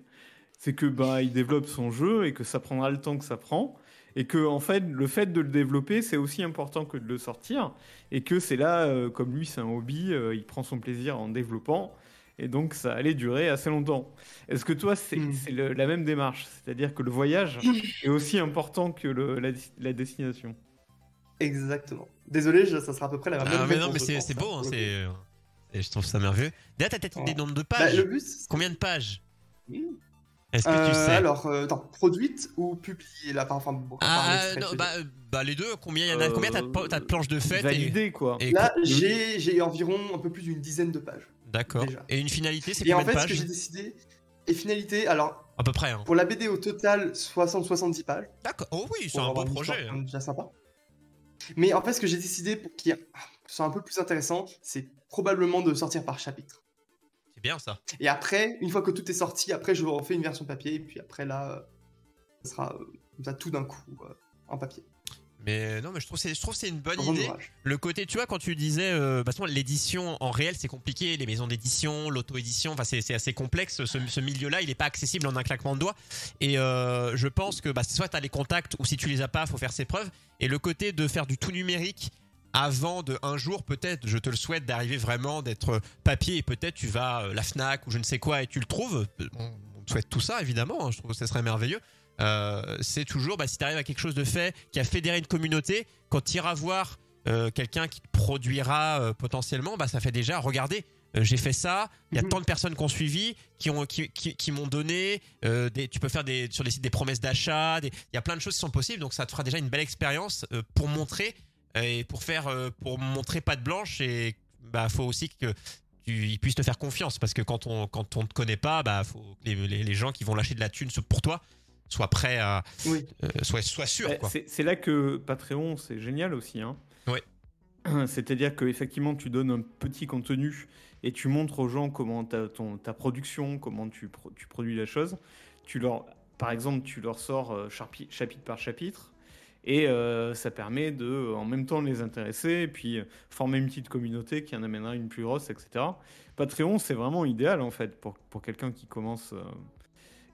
D: C'est que bah, il développe son jeu et que ça prendra le temps que ça prend. Et que en fait, le fait de le développer, c'est aussi important que de le sortir. Et que c'est là, euh, comme lui, c'est un hobby, euh, il prend son plaisir en développant. Et donc, ça allait durer assez longtemps. Est-ce que toi, c'est
C: Hmm.
D: la même démarche? C'est-à-dire que le voyage est aussi important que le- la, la destination?
C: Exactement. Désolé, je- ça sera à peu près la même
B: Ah, mais non, mais c'est
C: hein,
B: beau, hein, et je trouve ça merveilleux. D'ailleurs, t'as peut-être des nombres de
C: Bah,
B: pages.
C: le but, c'est-
B: Combien de pages
C: Hmm.
B: Est-ce que tu
C: Euh,
B: sais
C: Alors, euh, attends, produite ou publiée là Enfin, bon,
B: Ah,
C: par
B: non, bah, euh, bah, les deux, combien il y en a Combien t'as de, planches de fête et,
D: Validé, quoi.
B: et-
C: Là, j'ai j'ai environ un peu plus d'une dizaine de pages.
B: D'accord.
C: déjà.
B: Et une finalité, c'est
C: Et en
B: combien
C: fait,
B: de
C: ce que
B: pages
C: j'ai décidé. Et finalité, alors,
B: À peu près. Hein.
C: pour la BD au total, 60-70 pages.
B: D'accord. Oh oui, c'est un beau projet. hein.
C: déjà sympa. Mais en fait, ce que j'ai décidé pour qu'il y ait- soit un peu plus intéressant, c'est probablement de sortir par chapitre.
B: C'est bien ça.
C: Et après, une fois que tout est sorti, après, je refais une version papier. Et puis après, là, euh, ça sera euh, comme ça tout d'un coup euh, en papier.
B: Mais non, mais je trouve c'est je trouve que c'est une bonne idée.
C: ouvrage.
B: Le côté, tu vois, quand tu disais, euh, que l'édition en réel, c'est compliqué, les maisons d'édition, l'auto-édition, enfin, c'est c'est assez complexe. Ce, ce milieu-là, il n'est pas accessible en un claquement de doigts. Et euh, je pense que bah, soit tu as les contacts, ou si tu les as pas, faut faire ses preuves. Et le côté de faire du tout numérique, avant de un jour peut-être, je te le souhaite, d'arriver vraiment d'être papier et peut-être tu vas euh, la Fnac ou je ne sais quoi et tu le trouves. On, on te souhaite tout ça évidemment. hein, je trouve que ce serait merveilleux. Euh, c'est toujours, bah, si tu arrives à quelque chose de fait, qui a fédéré une communauté, quand tu iras voir euh, quelqu'un qui te produira euh, potentiellement, bah, ça fait déjà, regardez, euh, j'ai fait ça, il y a
C: Mhm.
B: tant de personnes qui ont suivi, qui ont qui, qui, qui m'ont donné, euh, des, tu peux faire des, sur les sites des promesses d'achat, il y a plein de choses qui sont possibles, donc ça te fera déjà une belle expérience euh, pour montrer euh, et pour faire euh, pour montrer patte blanche et bah faut aussi que tu, ils puissent te faire confiance parce que quand on quand on te connaît pas, bah faut que les, les, les gens qui vont lâcher de la thune pour toi soient prêts à
C: Oui.
B: euh, soient, soient sûrs
D: Bah, c'est là que Patreon, c'est génial aussi. Hein.
B: Ouais.
D: C'est-à-dire que effectivement, tu donnes un petit contenu et tu montres aux gens comment ta, ton, ta production, comment tu, pro- tu produis la chose. Tu leur, par exemple, tu leur sors euh, chapitre par chapitre et euh, ça permet de, euh, en même temps, les intéresser et puis euh, former une petite communauté qui en amènera une plus grosse, etc. Patreon, c'est vraiment idéal en fait pour, pour quelqu'un qui commence. euh,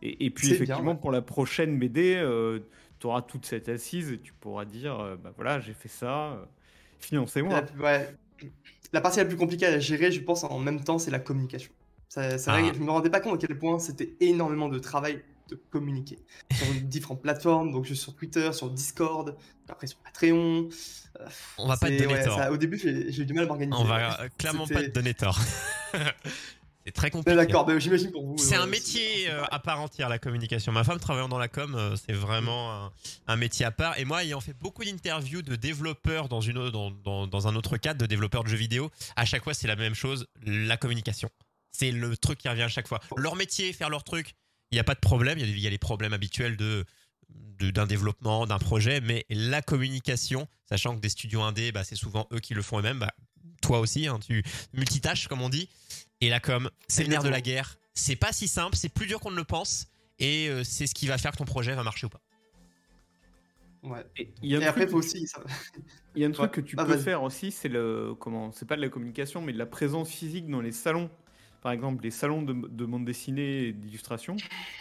D: et, et puis
C: bien,
D: effectivement,
C: ouais.
D: pour la prochaine BD, tu auras toute cette assise et tu pourras dire, euh, bah voilà, j'ai fait ça, euh, financez-moi.
C: La, ouais. La partie la plus compliquée à gérer, je pense, en même temps, c'est la communication. C'est vrai
B: Ah.
C: que je me rendais pas compte à quel point c'était énormément de travail de communiquer sur différentes plateformes, donc juste sur Twitter, sur Discord, après sur Patreon. Euh,
B: On va pas te donner
C: ouais,
B: tort.
C: ça- au début, j'ai eu du mal à m'organiser.
B: On va euh, clairement pas te donner tort. c'est très compliqué.
C: D'accord, mais j'imagine pour vous.
B: C'est un métier
C: c'est
B: euh, à part entière, la communication. Ma femme travaillant dans la com, euh, c'est vraiment un, un métier à part. Et moi, ayant fait beaucoup d'interviews de développeurs dans, une, au- dans, dans, dans un autre cadre, de développeurs de jeux vidéo, à chaque fois, c'est la même chose, la communication. C'est le truc qui revient à chaque fois. Leur métier, faire leur truc, il n'y a pas de problème. Il y a, y les problèmes habituels de d'un développement, d'un projet, mais la communication, sachant que des studios indés, bah, c'est souvent eux qui le font eux-mêmes, bah, toi aussi, hein, tu multitâches comme on dit, et la com, c'est le nerf de la guerre. C'est pas si simple, c'est plus dur qu'on ne le pense, et euh, c'est ce qui va faire que ton projet va marcher ou pas.
C: Ouais.
D: Et il y a un
C: Et après,
D: truc-
C: faut aussi. ça-
D: Il y a un truc
C: Ouais.
D: que tu
C: Ah,
D: peux faire aussi, c'est le comment C'est pas de la communication, mais de la présence physique dans les salons. Par exemple, les salons de, de bande dessinée et d'illustration.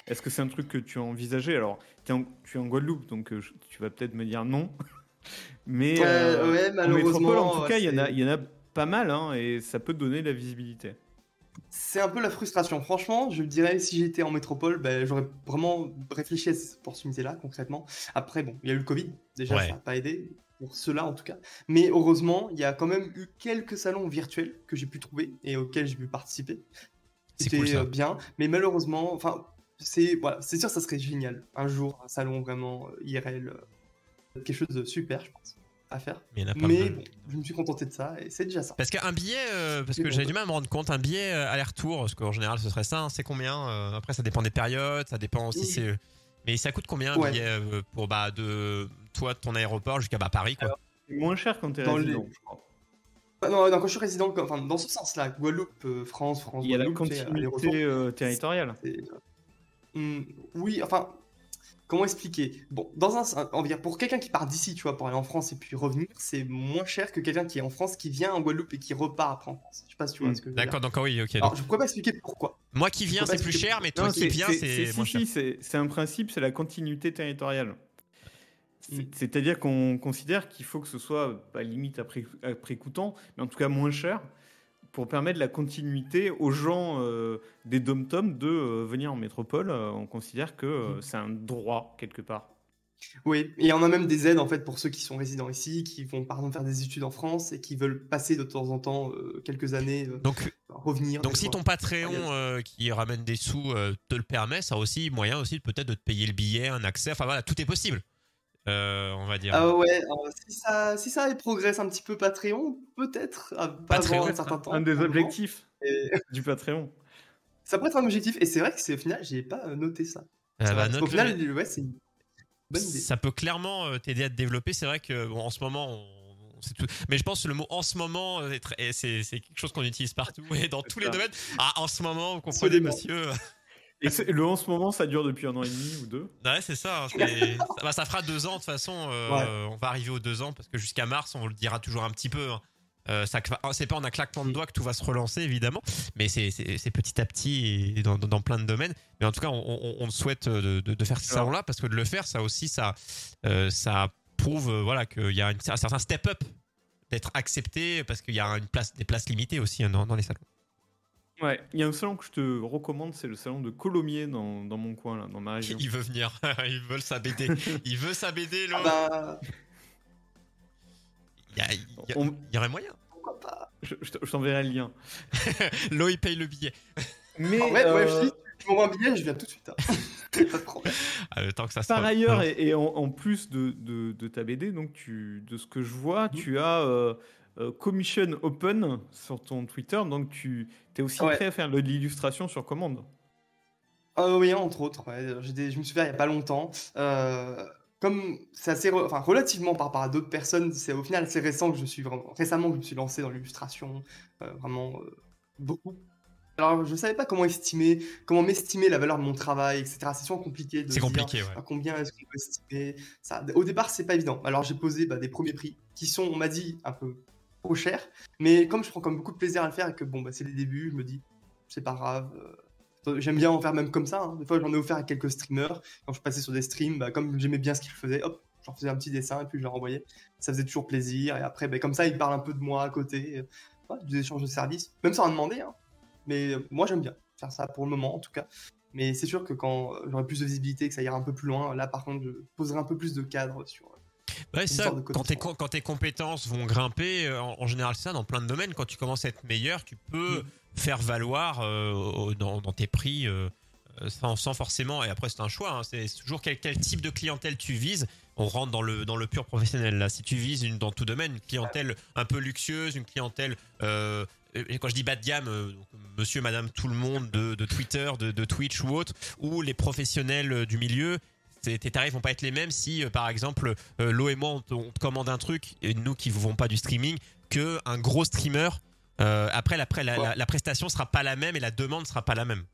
D: Est-ce que c'est un truc que tu as envisagé? Alors, en- tu es en Guadeloupe, donc euh, je- tu vas peut-être me dire non. Mais euh,
C: ouais,
D: en
C: malheureusement.
D: métropole, en tout cas, il y en a,
C: c'est-
D: il y en a pas mal, hein, et ça peut donner de la visibilité.
C: C'est un peu la frustration. Franchement, je me dirais, si j'étais en métropole, ben, j'aurais vraiment réfléchi à cette opportunité-là, concrètement. Après, bon, il y a eu le Covid, déjà,
B: Ouais.
C: ça n'a pas aidé, pour ceux-là en tout cas. Mais heureusement, il y a quand même eu quelques salons virtuels que j'ai pu trouver et auxquels j'ai pu participer. C'était
B: cool,
C: euh, bien, mais malheureusement, enfin, c'est voilà, c'est sûr, ça serait génial. Un jour, un salon vraiment euh, IRL, euh, quelque chose de super, je pense, à faire.
B: Mais
C: bon, je me suis contenté de ça et c'est déjà ça.
B: Parce qu'un billet, euh, parce que j'avais du mal à me rendre compte, un billet aller-retour, parce qu'en général ce serait ça, hein, c'est combien euh, Après ça dépend des périodes, ça dépend aussi
C: Oui.
B: c'est. Mais ça coûte combien un
C: Ouais.
B: billet euh, pour bah de toi de ton aéroport jusqu'à bah, Paris quoi
D: C'est moins cher quand tu es
C: Dans les-
D: résident, je crois.
C: Ah Non, non, quand je suis résident, quand- enfin, dans ce sens-là, Guadeloupe, euh, France, France,
D: Il y a la
C: Guadeloupe, sais, aller-retour,
D: continuité euh, territoriale.
C: c'est- Hmm, oui, enfin, comment expliquer? Bon, dans un, on va dire, pour quelqu'un qui part d'ici, tu vois, pour aller en France et puis revenir, c'est moins cher que quelqu'un qui est en France, qui vient en Guadeloupe et qui repart après en France. Je sais pas si tu vois
D: Hmm,
C: ce que je veux dire.
B: D'accord, donc oui, ok.
C: Alors,
B: donc,
C: je pourrais pas expliquer pourquoi.
B: moi qui viens c'est plus cher, mais toi
D: Non,
B: qui viens
D: c'est-
B: moins
D: si,
B: cher.
D: si, c'est un principe, c'est la continuité territoriale.
C: Mm.
D: C'est-à-dire qu'on considère qu'il faut que ce soit, pas limite après, après coûtant, mais en tout cas moins cher, pour permettre la continuité aux gens euh, des dom-tom de euh, venir en métropole. Euh, on considère que euh,
C: Mm.
D: c'est un droit quelque part.
C: Oui, et on a même des aides en fait pour ceux qui sont résidents ici, qui vont par exemple faire des études en France et qui veulent passer de temps en temps euh, quelques années, euh,
B: Donc
C: revenir.
B: Donc si ton Patreon euh, qui ramène des sous euh, te le permet, ça a aussi moyen aussi peut-être de te payer le billet, un accès. Enfin voilà, tout est possible. Euh, on va dire.
C: Ah ouais, alors, si ça, si ça progresse un petit peu Patreon, peut-être,
B: Patreon,
C: un certain temps.
D: Un des objectifs
C: Et-
D: du Patreon.
C: Ça pourrait être un objectif, et c'est vrai que c'est au final, j'ai pas euh, noté ça.
B: Euh,
C: C'est
B: bah,
C: qu'au
B: note-le.
C: final, ouais, c'est une bonne idée.
B: ça peut clairement euh, t'aider à te développer. C'est vrai que bon, en ce moment, on, tout. Mais je pense que le mot en ce moment, euh, c'est c'est quelque chose qu'on utilise partout et dans tous les domaines. Ah, en ce moment, vous comprenez,
C: Absolument.
B: monsieur
D: Et le en ce moment, ça dure depuis un an et demi ou deux?
B: Ouais, c'est ça. hein, ça, bah, ça fera deux ans de toute façon. euh,
C: Ouais.
B: On va arriver aux deux ans parce que jusqu'à mars, on le dira toujours un petit peu. hein. Euh, ça, c'est pas en un claquement de doigts que tout va se relancer évidemment, mais c'est petit à petit et dans, dans- dans plein de domaines. Mais en tout cas, on, on, on souhaite de, de, de faire ces
D: Alors-
B: salons-là parce que de le faire, ça aussi, ça, euh, ça prouve euh, voilà qu'il y a une- un certain step-up d'être accepté parce qu'il y a une place, des places limitées aussi hein, dans, dans les salons.
D: Ouais, il y a un salon que je te recommande, c'est le salon de Colomiers dans, dans mon coin, là, dans ma région.
B: Il veut venir, il veut sa BD. il veut sa BD, là.
C: Ah bah,
B: Il y, a- il y a-
D: On-
B: il y aurait moyen.
C: pourquoi pas?
D: Je, je te- je t'enverrai le lien.
B: Lo, il paye le billet.
D: Mais
C: En ouais,
D: euh,
C: je dis, tu m'envoies un billet, je viens tout de suite. hein. pas de problème.
B: Ah, le temps que ça se
D: Par ailleurs, et, et en, en plus de, de, de ta BD, donc tu, de ce que je vois, tu as euh, Commission Open sur ton Twitter, donc tu es aussi
C: Ouais.
D: prêt à faire de l'illustration sur commande.
C: Ah oui, entre autres. ouais. J'ai des- Je me suis fait il n'y a pas longtemps. Euh, comme c'est assez, re- enfin relativement par rapport à d'autres personnes, c'est au final assez récent que je suis vraiment récemment que je me suis lancé dans l'illustration, euh, vraiment euh, beaucoup. Alors je savais pas comment estimer, comment m'estimer la valeur de mon travail, etc. C'est souvent compliqué de
B: C'est
C: dire,
B: compliqué, ouais.
C: à combien est-ce qu'on peut estimer ça. Au départ, c'est pas évident. Alors j'ai posé bah, des premiers prix qui sont, on m'a dit, un peu trop chers, mais comme je prends comme beaucoup de plaisir à le faire et que bon, bah, c'est les débuts, je me dis, c'est pas grave. euh, J'aime bien en faire même comme ça. hein. Des fois, j'en ai offert à quelques streamers. Quand je passais sur des streams, bah, comme j'aimais bien ce qu'ils faisaient, hop, j'en faisais un petit dessin et puis je leur envoyais. Ça faisait toujours plaisir. Et après, bah, comme ça, ils parlent un peu de moi à côté. euh, ouais, des échanges de services, même sans en demander. hein. Mais euh, moi, j'aime bien faire ça pour le moment, en tout cas. Mais c'est sûr que quand j'aurai plus de visibilité, que ça ira un peu plus loin, là, par contre, je poserai un peu plus de cadre sur.
B: Ouais, ça,
C: sorte de
B: quand, tes, quand tes compétences vont grimper, euh, en, en général, c'est ça, dans plein de domaines, quand tu commences à être meilleur, tu peux faire valoir euh, dans, dans tes prix euh, sans, sans forcément. Et après, c'est un choix. hein, c'est toujours quel, quel type de clientèle tu vises. On rentre dans le, dans le pur professionnel là. Si tu vises une, dans tout domaine une clientèle un peu luxueuse, une clientèle. euh, et quand je dis bas de gamme, donc, monsieur, madame, tout le monde de, de Twitter, de, de Twitch ou autre, ou les professionnels du milieu, tes tarifs vont pas être les mêmes si, euh, par exemple, euh, Lo et moi, on te, on te commande un truc, et nous qui ne vont pas du streaming, que un gros streamer. euh, après, la, la, la, la prestation sera pas la même et la demande sera pas la même.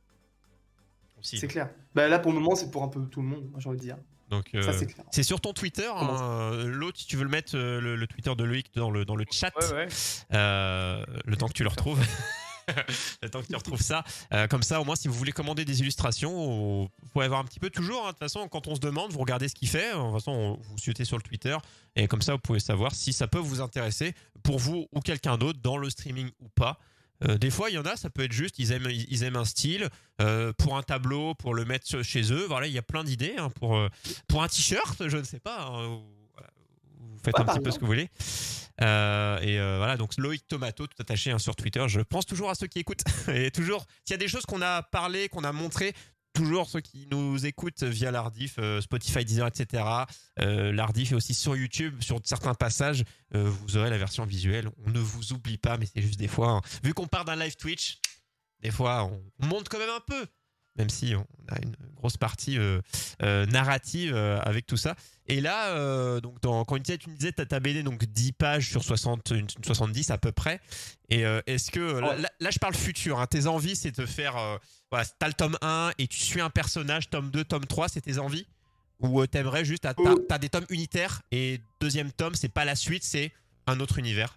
B: Aussi.
C: C'est clair. Bah, là, pour le moment, c'est pour un peu tout le monde, j'ai envie de dire.
B: Donc, euh,
C: Ça, c'est clair.
B: c'est sur ton Twitter. Hein, L'autre, si tu veux le mettre, euh, le, le Twitter de Loïc dans le, dans le chat,
D: Ouais, ouais.
B: euh, le temps que tu le retrouves. que tu retrouves ça. Euh, comme ça, au moins, si vous voulez commander des illustrations, vous pouvez avoir un petit peu toujours. hein. De toute façon, quand on se demande, vous regardez ce qu'il fait. De toute façon, on- vous suivez sur le Twitter. Et comme ça, vous pouvez savoir si ça peut vous intéresser pour vous ou quelqu'un d'autre dans le streaming ou pas. Euh, des fois, il y en a, ça peut être juste, ils aiment, ils aiment un style euh, pour un tableau, pour le mettre chez eux. Voilà, il y a plein d'idées hein, pour pour un t-shirt, je ne sais pas. hein, faites
C: Ouais,
B: un petit peu ce que vous voulez. Euh, et euh, voilà, donc Loïc Tomato, tout attaché hein, sur Twitter. Je pense toujours à ceux qui écoutent. Et toujours, s'il y a des choses qu'on a parlé, qu'on a montré, toujours ceux qui nous écoutent via l'Ardif, euh, Spotify, Deezer, etc. L'Ardif est aussi sur YouTube, sur certains passages, vous aurez la version visuelle. On ne vous oublie pas, mais c'est juste des fois, hein, vu qu'on part d'un live Twitch, des fois on monte quand même un peu, même si on a une grosse partie euh, euh, narrative euh, avec tout ça. Et là, donc dans, quand tu disais, tu ta BD donc 10 pages sur 60, une- 70 à peu près. Et est-ce que là,
C: Ouais.
B: là- là, je parle futur. hein, tes envies, c'est de faire, voilà, t'as le tome 1 et tu suis un personnage, tome 2, tome 3, c'est tes envies? Ou t'aimerais juste, t'as, t'as-
C: Oh.
B: des tomes unitaires et deuxième tome, c'est pas la suite, c'est un autre univers.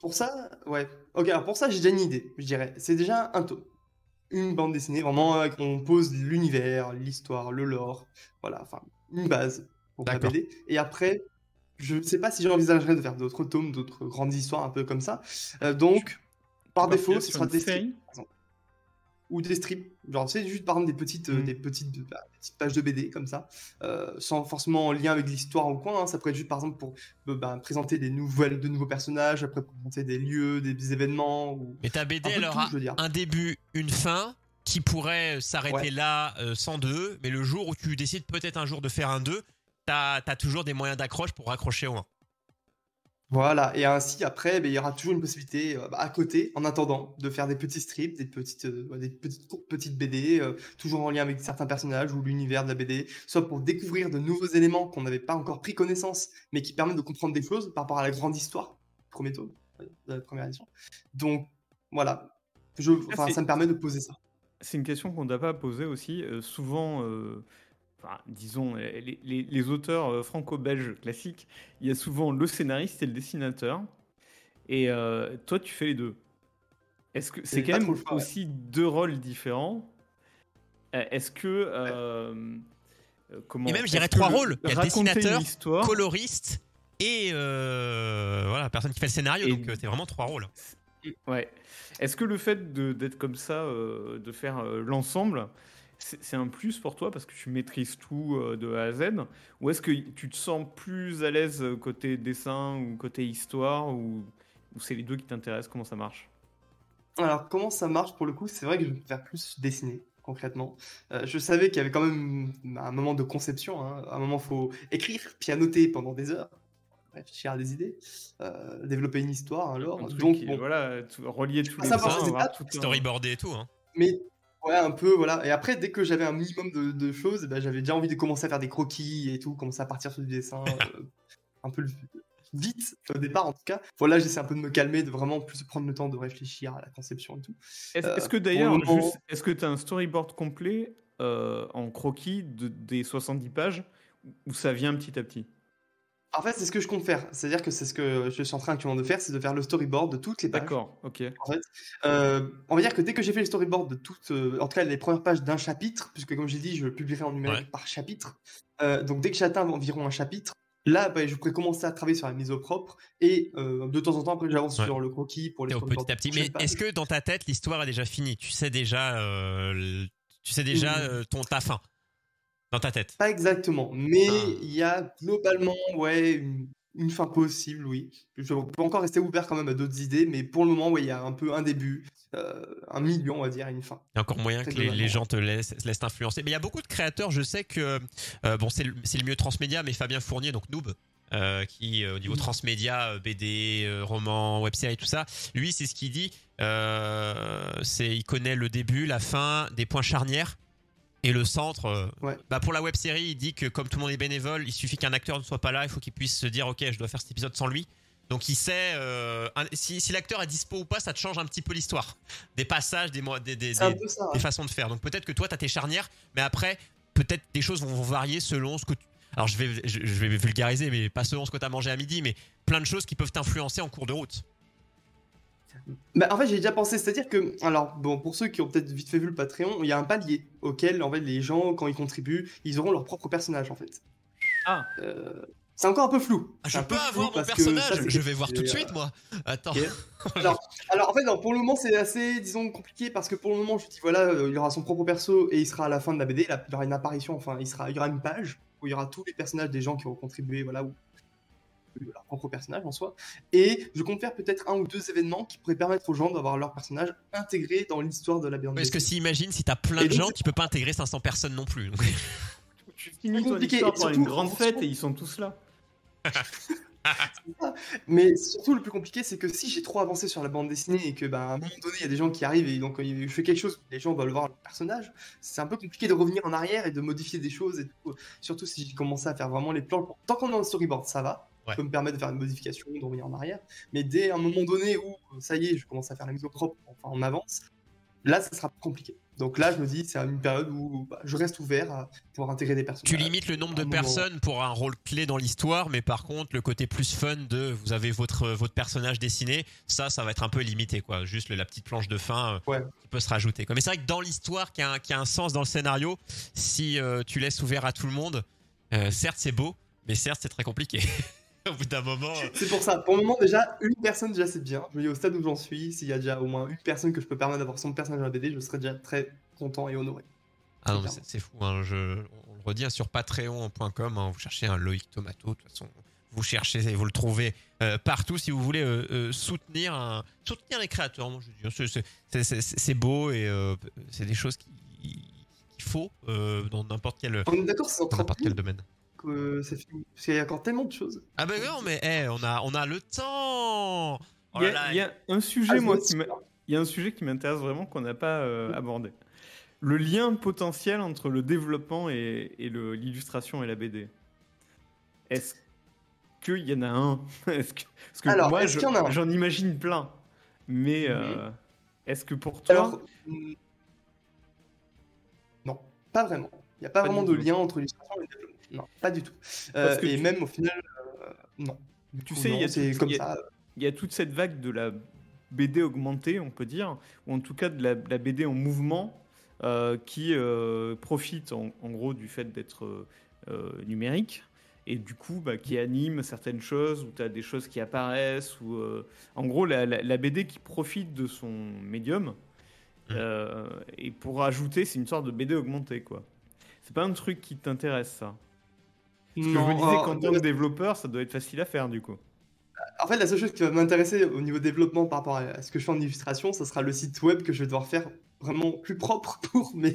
C: Pour ça, ouais. Ok, alors pour ça, j'ai déjà une idée, je dirais. C'est déjà un tome. Une bande dessinée, vraiment, euh, on pose l'univers, l'histoire, le lore, voilà, enfin, une base pour la. BD. Et après, je ne sais pas si j'envisagerais de faire d'autres tomes, d'autres grandes histoires un peu comme ça. Euh, donc, par défaut, ce sera des. Ou des strips. Genre, c'est juste par exemple des petites, euh,
D: Mm.
C: des petites, bah, des petites pages de BD comme ça, euh, sans forcément en lien avec l'histoire ou quoi. hein. Ça pourrait être juste par exemple pour euh, bah, présenter des nouvelles, de nouveaux personnages, après présenter des lieux, des, des événements. Ou...
B: Mais ta BD, elle aura un début, une fin qui pourrait s'arrêter
C: Ouais.
B: là euh, sans deux, mais le jour où tu décides peut-être un jour de faire un 2, t'as as toujours des moyens d'accroche pour raccrocher au 1.
C: Voilà, et ainsi après, ben, il y aura toujours une possibilité euh, bah, à côté, en attendant, de faire des petits strips, des petites, euh, des petites, courtes petites BD, euh, toujours en lien avec certains personnages ou l'univers de la BD, soit pour découvrir de nouveaux éléments qu'on n'avait pas encore pris connaissance, mais qui permettent de comprendre des choses par rapport à la grande histoire, premier tome, de la première édition. Donc voilà, je,
D: c'est-
C: ça me permet de poser ça.
D: C'est une question qu'on n'a pas posée aussi. Souvent, enfin, disons, les, les- les auteurs euh, franco-belges classiques, il y a souvent le scénariste et le dessinateur. Et euh, toi, tu fais les deux. Est-ce que c'est quand même
C: ouais.
D: aussi deux rôles différents? Euh, Est-ce que euh, comment
B: Et même, je dirais trois
D: le-
B: rôles. Il y a dessinateur,
D: histoire,
B: Coloriste et euh, voilà, la personne qui fait le scénario.
D: Et-
B: donc c'est vraiment trois rôles.
D: Ouais. Est-ce que le fait de- d'être comme ça, euh, de faire euh, l'ensemble, c'est un plus pour toi parce que tu maîtrises tout euh, de A à Z Ou est-ce que tu te sens plus à l'aise euh, côté dessin ou côté histoire Ou, ou c'est les deux qui t'intéressent? Comment ça marche?
C: Alors, comment ça marche pour le coup? C'est vrai que je préfère plus dessiner, concrètement. Euh, je savais qu'il y avait quand même un moment de conception. hein. À un moment, il faut écrire, pianoter pendant des heures, réfléchir à des idées, euh, développer une histoire, alors.
D: Un truc
C: Donc,
D: qui-
C: bon,
D: voilà, tout- relier tous les
C: c'est
D: tout
B: Storyboardé et tout. Hein.
C: mais ouais, un peu, voilà. Et après, dès que j'avais un minimum de, de choses, ben, j'avais déjà envie de commencer à faire des croquis et tout, commencer à partir sur du dessin, euh, un peu vite, au départ en tout cas. Voilà, j'essaie un peu de me calmer, de vraiment plus prendre le temps de réfléchir à la conception et tout.
D: Est-ce
C: Euh,
D: que d'ailleurs,
C: moment-
D: est-ce que tu as un storyboard complet euh, en croquis de- des 70 pages ou ça vient petit à petit?
C: En fait, c'est ce que je compte faire. C'est-à-dire que c'est ce que je suis en train actuellement de faire, c'est de faire le storyboard de toutes les pages.
D: D'accord, ok.
C: Euh, on va dire que dès que j'ai fait le storyboard de toutes, euh, en tout cas les premières pages d'un chapitre, puisque comme j'ai dit, je le publierai en numérique
B: Ouais.
C: par chapitre. euh, donc dès que j'atteins environ un chapitre, là, bah, je pourrais commencer à travailler sur la mise au propre et euh, de temps en temps, après, j'avance
B: Ouais.
C: sur le croquis pour les
B: petit à petit. Mais est-ce que dans ta tête, l'histoire est déjà finie? Tu sais déjà, euh, tu sais déjà euh, ton ta fin? Dans ta tête.
C: Pas exactement, mais
B: Ah.
C: il y a globalement, ouais, une, une fin possible, oui. Je peux encore rester ouvert quand même à d'autres idées, mais pour le moment, ouais, il y a un peu un début, euh, un milieu, on va dire, une fin.
B: Il y a encore moyen que les, gens te laissent, se laissent influencer. Mais il y a beaucoup de créateurs, je sais que, euh, bon, c'est le, mieux transmédia, mais Fabien Fournier, donc Noob, euh, qui euh, au niveau transmédia, euh, BD, roman, web-série, tout ça, lui, c'est ce qu'il dit. c'est il connaît le début, la fin, des points charnières. Et le centre, euh,
C: Ouais.
B: bah pour la web série, il dit que comme tout le monde est bénévole, il suffit qu'un acteur ne soit pas là, il faut qu'il puisse se dire ok, je dois faire cet épisode sans lui. Donc il sait euh, un- si, si l'acteur est dispo ou pas, ça te change un petit peu l'histoire, des passages, des, des, des, des-
C: peu ça.
B: des façons de faire. Donc peut-être que toi, tu as tes charnières, mais après, peut-être des choses vont varier selon ce que tu... Alors je vais, je, je vais vulgariser, mais pas selon ce que tu as mangé à midi, mais plein de choses qui peuvent t'influencer en cours de route.
C: Bah, en fait, j'ai déjà pensé, c'est-à-dire que, alors, bon, pour ceux qui ont peut-être vite fait vu le Patreon, il y a un palier auquel, en fait, les gens, quand ils contribuent, ils auront leur propre personnage, en fait.
D: Ah.
C: Euh, c'est encore un peu flou.
B: Ah, je peux avoir mon personnage,
C: ça,
B: je vais voir tout de suite, moi. Attends.
C: Ok. Alors, alors, en fait, non, pour le moment, c'est assez, disons, compliqué parce que pour le moment, je dis, voilà, euh, il aura son propre perso et il sera à la fin de la BD, là, il y aura une apparition, enfin, il, sera, il y aura une page où il y aura tous les personnages des gens qui ont contribué, voilà, ou leur propre personnage en soi. Et je compte faire peut-être un ou deux événements qui pourraient permettre aux gens d'avoir leur personnage intégré dans l'histoire de la BD.
B: Parce que si imagine si t'as plein
C: Et
B: de
C: donc,
B: gens, tu peux pas intégrer 500 personnes non plus. Donc,
D: Tu finis ton
C: compliqué,
D: histoire par une grande
C: en
D: fête et ils sont tous là.
C: Mais surtout, le plus compliqué, c'est que si j'ai trop avancé sur la bande dessinée et que, bah, à un moment donné, il y a des gens qui arrivent et donc euh, je fais quelque chose, les gens veulent voir le personnage, c'est un peu compliqué de revenir en arrière et de modifier des choses et tout. Surtout si j'ai commencé à faire vraiment les plans. Tant qu'on est dans le storyboard, ça va.
B: Ouais.
C: Peut me permettre de faire une modification, de revenir en arrière. Mais dès un moment donné où, euh, ça y est, je commence à faire la mise au propre, enfin, on avance, là, ça sera compliqué. Donc là, je me dis, c'est une période où bah, je reste ouvert à pouvoir intégrer des personnages.
B: tu limites le nombre de personnes pour un rôle clé dans l'histoire, mais par contre, le côté plus fun de vous avez votre, votre personnage dessiné, ça, ça va être un peu limité, quoi. Juste la petite planche de fin euh,
C: Ouais.
B: qui peut se rajouter. quoi. Mais c'est vrai que dans l'histoire, qui a, un- qui a un sens dans le scénario, si euh, tu laisses ouvert à tout le monde, euh, certes, c'est beau, mais certes, c'est très compliqué. Au bout d'un moment. euh,
C: C'est pour ça. Pour le moment, déjà, une personne, déjà, c'est bien. Je me dis, au stade où j'en suis, s'il y a déjà au moins une personne que je peux permettre d'avoir son personnage dans la BD, je serais déjà très content et honoré.
B: Ah non, c'est fou. hein. Je, on le redit hein, sur patreon.com. hein, vous cherchez un Loïc Tomato. De toute façon, vous cherchez et vous le trouvez euh, partout si vous voulez euh, euh, soutenir, un- soutenir les créateurs. Moi, je dis, c'est- beau et euh, c'est des choses qui- qu'il faut euh, dans n'importe quel,
C: On est d'accord, c'est en
B: dans n'importe
C: 30
B: quel domaine.
C: Que c'est fini. Parce qu'il y a encore tellement de choses.
B: Ah ben non, mais eh, on, a, on a le temps. Oh
D: Il y, a- y un sujet,
C: Ah,
D: moi, qui m'a- il y a un sujet qui m'intéresse vraiment qu'on n'a pas euh, abordé. Le lien potentiel entre le développement et, et le- l'illustration et la BD. Est-ce qu'il y en a un? Est-ce que, parce que
C: Alors,
D: moi,
C: est-ce
D: je-
C: qu'il y en a un?
D: j'en imagine plein. Mais euh, est-ce que pour toi,
C: Alors, hmm, non, pas vraiment. Il n'y a pas,
D: Pas
C: vraiment de lien entre l'illustration et le développement. Non, pas du tout. Euh,
D: Parce que
C: et
D: tu-
C: même au final, euh, non.
D: Tu
C: coup,
D: sais, il y
C: non,
D: a
C: c'est
D: tout-
C: comme
D: il y a-
C: ça.
D: il y a toute cette vague de la BD augmentée, on peut dire, ou en tout cas de la, de la BD en mouvement, euh, qui euh, profite en, en gros du fait d'être numérique et du coup bah, qui anime certaines choses, où tu as des choses qui apparaissent, ou euh, en gros la, la- la BD qui profite de son médium,
B: Mm.
D: euh, et pour ajouter, c'est une sorte de BD augmentée quoi. C'est pas un truc qui t'intéresse ça? Parce que je me disais
C: euh,
D: qu'en tant que développeur, ça doit être facile à faire du coup.
C: En fait, la seule chose qui va m'intéresser au niveau développement par rapport à ce que je fais en illustration, ça sera le site web que je vais devoir faire vraiment plus propre pour, mes,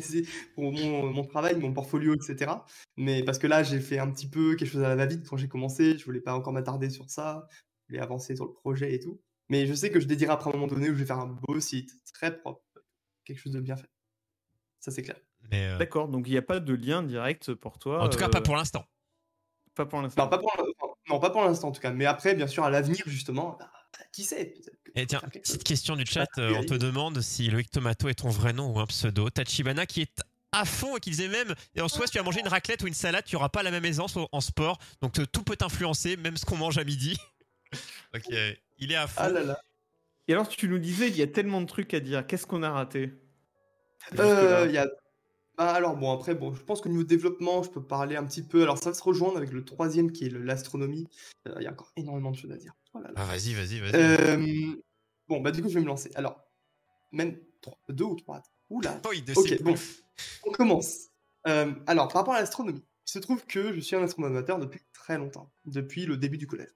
C: pour mon, mon travail, mon portfolio, etc. Mais parce que là, j'ai fait un petit peu quelque chose à la va-vite quand j'ai commencé. Je voulais pas encore m'attarder sur ça. Je voulais avancer sur le projet et tout. Mais je sais que je dédierai après un moment donné où je vais faire un beau site, très propre, quelque chose de bien fait. Ça, c'est clair.
B: Euh,
D: D'accord, donc il n'y a pas de lien direct pour toi.
B: en tout cas, pas
D: euh, pas pour l'instant.
C: Pas pour, enfin, non, pas pour l'instant en tout cas. Mais après, bien sûr, à l'avenir, justement, bah, qui sait
B: Et tiens, petite question du chat. euh, on te demande si Loïc Tomato est ton vrai nom ou un pseudo. Tachibana qui est à fond et qui disait même, et en soi, si tu as mangé une raclette ou une salade, tu n'auras pas la même aisance en sport. Donc euh, tout peut t'influencer, même ce qu'on mange à midi. ok, il est à fond.
C: Ah là là.
D: Et alors tu nous disais, il y a tellement de trucs à dire. Qu'est-ce qu'on a raté?
C: Euh, il y a... Bah, alors bon, après, bon, je pense qu'au niveau développement, je peux parler un petit peu. Alors ça va se rejoindre avec le troisième qui est le- l'astronomie. Euh, Il y a encore énormément de choses à dire. Oh là là.
B: Ah, vas-y, vas-y, vas-y.
C: Euh, Bon, bah du coup, je vais me lancer. Alors, même trois- deux ou trois. Oula,
B: Oh, il
C: ok, bon.
B: plus.
C: on commence. Euh, alors, par rapport à l'astronomie, il se trouve que je suis un astronome amateur depuis très longtemps, depuis le début du collège.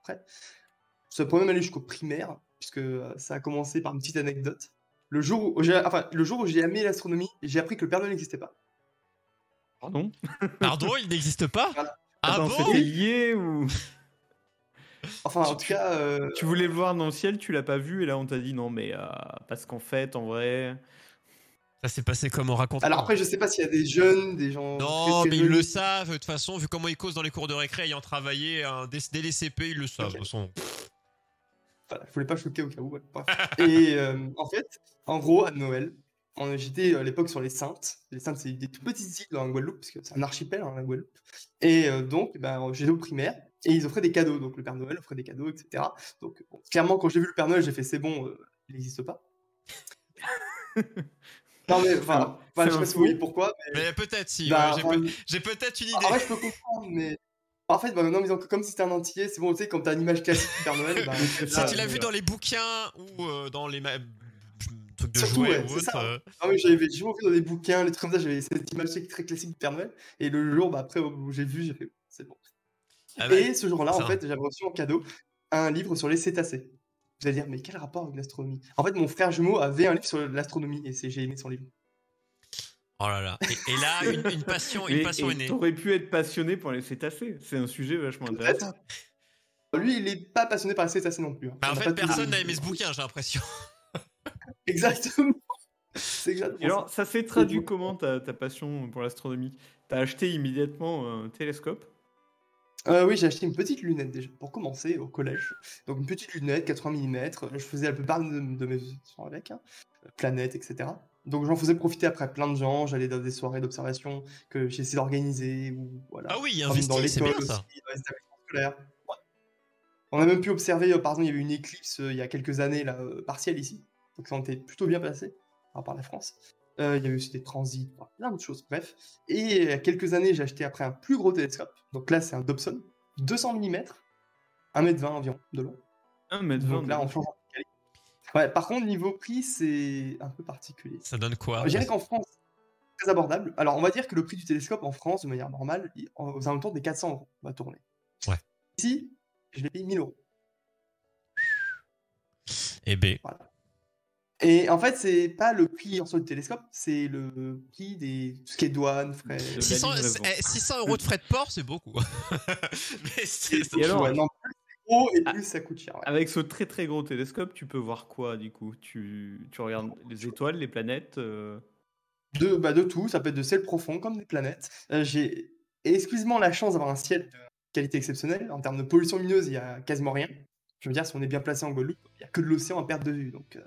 C: Après, ça peut même aller jusqu'au primaire, puisque euh, ça a commencé par une petite anecdote. Le jour où j'ai, enfin, le jour où j'ai aimé l'astronomie, j'ai appris que le Père Noël n'existait pas.
D: Pardon?
B: Pardon, il n'existe pas?
C: Voilà.
B: Ah
D: Attends,
B: bon?
D: c'était lié ou?
C: Enfin, en tout cas, euh,
D: tu voulais le voir dans le ciel, tu l'as pas vu et là on t'a dit non mais euh, parce qu'en fait en vrai
B: Ça s'est passé comment raconte
C: alors après, je sais pas s'il y a des jeunes, des gens.
B: Non, mais ils le savent, de toute façon, vu comment ils causent dans les cours de récré, ayant travaillé hein, dès, dès les CP, ils le savent.
C: Ok.
B: de toute façon.
C: Voilà, je voulais pas choquer au cas où. ouais. Et euh, en fait, en gros, à Noël, on- j'étais à l'époque sur les Saintes. Les Saintes, c'est des tout petites îles dans la Guadeloupe, parce que c'est un archipel, hein, la Guadeloupe. Et euh, donc, ben, j'étais au primaire, et ils offraient des cadeaux. Donc, le Père Noël offrait des cadeaux, etc. Donc, bon, clairement, quand j'ai vu le Père Noël, j'ai fait c'est bon, euh, il n'existe pas. non, mais enfin, enfin, je sais pas si voyez pourquoi. Mais,
B: Mais peut-être si,
C: bah,
B: ouais, j'ai
C: enfin,
B: peut-être une
C: en
B: idée.
C: vrai, je peux comprendre, mais. En fait, bah, non, mais donc, comme si c'était un entier, c'est bon, tu sais, quand t'as une image classique du Père Noël, bah,
B: Si
C: là,
B: tu l'as
C: euh,
B: vu dans les bouquins ou euh, dans les trucs de
C: Surtout,
B: jouets
C: ouais,
B: ou autre,
C: ça.
B: euh,
C: Ah oui, j'avais toujours vu dans des bouquins, les trucs comme ça, j'avais cette image très classique du Père Noël. Et le jour, bah, après, où j'ai vu, j'ai fait, c'est bon.
B: ah
C: et ce jour-là, en fait, j'avais reçu en cadeau un livre sur les cétacés. Vous allez dire, mais quel rapport avec l'astronomie? En fait, mon frère jumeau avait un livre sur l'astronomie et c'est- j'ai aimé son livre.
B: Oh là là. Et, et là, une, une passion, une
D: Et-
B: passion
D: et
B: est née.
D: T'aurais pu être passionné pour les cétacés. C'est un sujet vachement intéressant.
C: Lui, il n'est pas passionné par les cétacés non plus. hein.
B: Bah, en fait, personne n'a aimé ce bouquin, j'ai l'impression.
C: Exactement. C'est exactement
D: Et alors,
C: ça.
D: ça s'est traduit comment ta, ta passion pour l'astronomie? T'as acheté immédiatement un télescope?
C: Euh, oui, j'ai acheté une petite lunette déjà pour commencer au collège. Donc une petite lunette, 80 mm. Je faisais la plupart de, de mes études avec, hein, planètes, etc. Donc j'en faisais profiter après plein de gens. J'allais dans des soirées d'observation que j'ai essayé d'organiser ou voilà.
B: Ah oui,
C: Comme
B: investi, c'est bien
C: l'école
B: ça.
C: aussi, dans les établissements scolaires. Ouais. On a même pu observer, euh, par exemple, il y avait une éclipse euh, il y a quelques années, là, euh, partielle ici. Donc ça en était plutôt bien passé à la France. Euh, il y a eu aussi des transits, voilà, plein de choses, bref. Et il y a quelques années, j'ai acheté après un plus gros télescope. Donc là, c'est un Dobson, 200 mm, 1m20 environ de long.
D: 1 mètre
C: Donc là, on change en qualité. Ouais, par contre, niveau prix, c'est un peu particulier.
B: Ça donne quoi
C: Je dirais qu'en France, c'est très abordable. Alors, on va dire que le prix du télescope en France, de manière normale, il- aux alentours des 400 euros, on va tourner.
B: Ouais.
C: Ici, je l'ai payé 1000 euros.
B: Eh ben,
C: Et en fait, c'est pas le prix en soi du télescope, c'est le prix des tout ce qui est douane, frais.
D: De la
B: 600,
D: livraison.
B: eh, 600 euros de frais de port, c'est beaucoup. Mais c'est-
D: Et alors
C: Ouais, non, plus c'est gros et
D: Ah.
C: plus ça coûte cher. ouais.
D: Avec ce très très gros télescope, tu peux voir quoi du coup? Tu, tu regardes les étoiles, les planètes euh,
C: De, bah, de tout, ça peut être de ciel profond comme des planètes. Euh, J'ai exclusivement la chance d'avoir un ciel de qualité exceptionnelle. En termes de pollution lumineuse, il y a quasiment rien. Je veux dire, si on est bien placé en Guadeloupe, il n'y a que de l'océan à perte de vue. Donc, euh,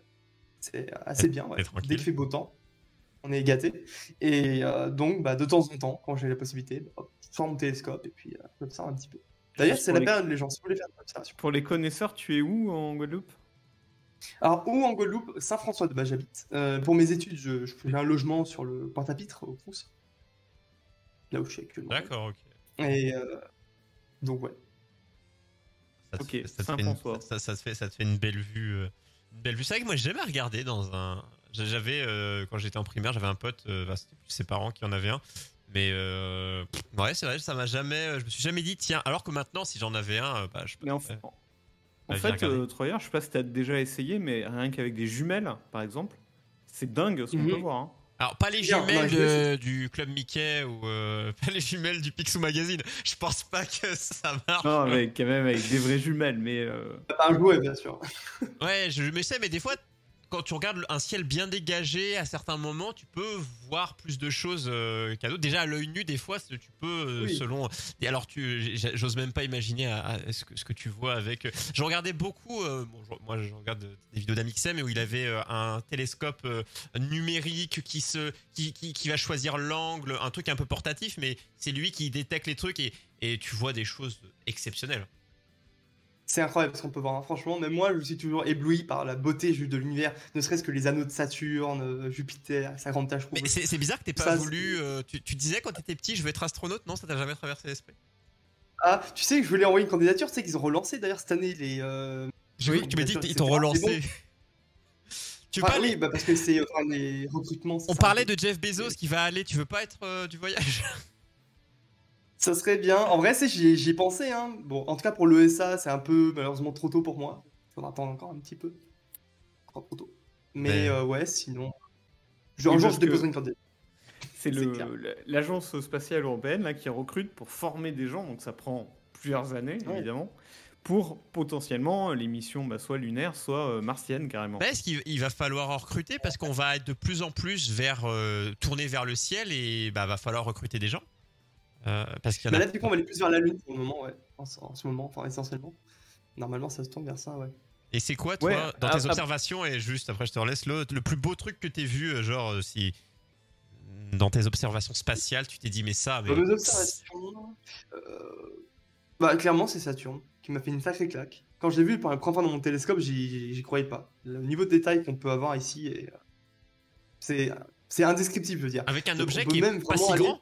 C: c'est assez bien. ouais. Dès qu'il fait beau temps, on est gâté. Et euh, donc, bah, de temps en temps, quand j'ai la possibilité, bah, hop, je sors mon télescope et puis euh, j'observe un petit peu. D'ailleurs, c'est la
D: les-
C: période, les gens, si vous voulez faire une observation.
D: Pour les connaisseurs, tu es où en Guadeloupe?
C: Alors, où en Guadeloupe? Saint-François de Bas, j'habite. Euh, pour mes études, je, je un logement sur le Pointe-à-Pitre, au Crous. Là où je suis actuellement.
B: D'accord, ok.
C: Et, euh, Donc ouais.
B: Ça te
D: Ok,
B: ça
D: Saint-François.
B: ça, ça te fait, ça te fait une belle vue. Euh, une belle vue. C'est vrai que moi, j'ai jamais regardé dans un. J'avais, euh, quand j'étais en primaire, j'avais un pote, euh, bah, c'était plus ses parents qui en avaient un. Mais euh, ouais, c'est vrai, ça m'a jamais. Je me suis jamais dit, tiens, alors que maintenant, si j'en avais un, bah, je
D: Mais en, en
B: Bah,
D: fait,
B: regardé.
D: euh, Troyer, je sais pas si t'as déjà essayé, mais rien qu'avec des jumelles, par exemple, c'est dingue ce qu'on
C: Mhm.
D: peut voir. hein.
B: Alors, pas les jumelles
C: non, je
B: de- du Club Mickey ou euh, pas les jumelles du Picsou Magazine. Je pense pas que ça marche.
D: Non, mais quand même avec des vraies jumelles, mais euh,
C: Pas un jouet, bien sûr.
B: Ouais, je me sais, mais des fois, quand tu regardes un ciel bien dégagé, à certains moments, tu peux voir plus de choses euh, qu'à d'autres. Déjà, à l'œil nu, des fois, tu peux, euh,
C: Oui.
B: selon. Et alors, tu, j'ose même pas imaginer à- à ce, que, ce que tu vois avec. Je regardais beaucoup. euh, bon, je- moi, je regarde des vidéos d'Amixem où il avait euh, un télescope euh, numérique qui se, qui, qui, qui va choisir l'angle, un truc un peu portatif, mais c'est lui qui détecte les trucs et, et tu vois des choses exceptionnelles.
C: C'est incroyable ce qu'on peut voir. hein. Franchement, même moi, je suis toujours ébloui par la beauté juste de l'univers. Ne serait-ce que les anneaux de Saturne, euh, Jupiter, sa grande tache
B: Mais
C: rouge.
B: c'est bizarre que t'aies pas
C: Ça,
B: voulu. euh, tu, tu disais quand t'étais petit, je veux être astronaute, non Ça t'a jamais traversé l'esprit
C: Ah, tu sais que je voulais envoyer une candidature. Tu sais qu'ils ont relancé d'ailleurs cette année les. euh, Oui,
B: tu m'as dit qu'ils t'ont relancé. Tu veux aller-
C: oui, bah, parce que c'est enfin, les recrutements.
B: On
C: ça.
B: parlait de Jeff Bezos qui va aller, tu veux pas être euh, du voyage?
C: Ça serait bien. En vrai, c'est j'y ai, j'y ai pensé. Hein. Bon, en tout cas pour l'ESA, c'est un peu malheureusement trop tôt pour moi. Faudra attendre encore un petit peu. Encore trop tôt. Mais
B: Mais-
C: euh, ouais, sinon. Je, un jour, je déposerai une candidature.
D: c'est l'agence spatiale européenne là, qui recrute pour former des gens, donc ça prend plusieurs années
C: Ouais.
D: évidemment, pour potentiellement les missions bah, soit lunaires, soit euh, martiennes carrément.
B: Bah, Est-ce qu'il il va falloir en recruter? Parce qu'on va être de plus en plus vers euh, tourner vers le ciel et bah va falloir recruter des gens Euh, parce qu'il y en a.
C: là, du coup, on va aller plus vers la Lune pour le moment, ouais. En, ce- en ce moment, enfin, essentiellement. Normalement, ça se tourne vers ça, ouais.
B: Et c'est quoi toi
D: Ouais,
B: dans
D: ah,
B: tes
D: ah.
B: observations et juste après je te laisse le, le plus beau truc que t'aies vu euh, genre euh, si dans tes observations spatiales tu t'es dit mais ça mais
C: Dans nos observations, euh, bah, clairement, c'est Saturne qui m'a fait une sacrée claque. Quand j'ai vu pour la première fois dans mon télescope, j'y croyais pas. Le niveau de détail qu'on peut avoir ici, est, c'est c'est indescriptible, je veux dire.
B: avec un objet qui est
C: même
B: pas si
C: aller-
B: grand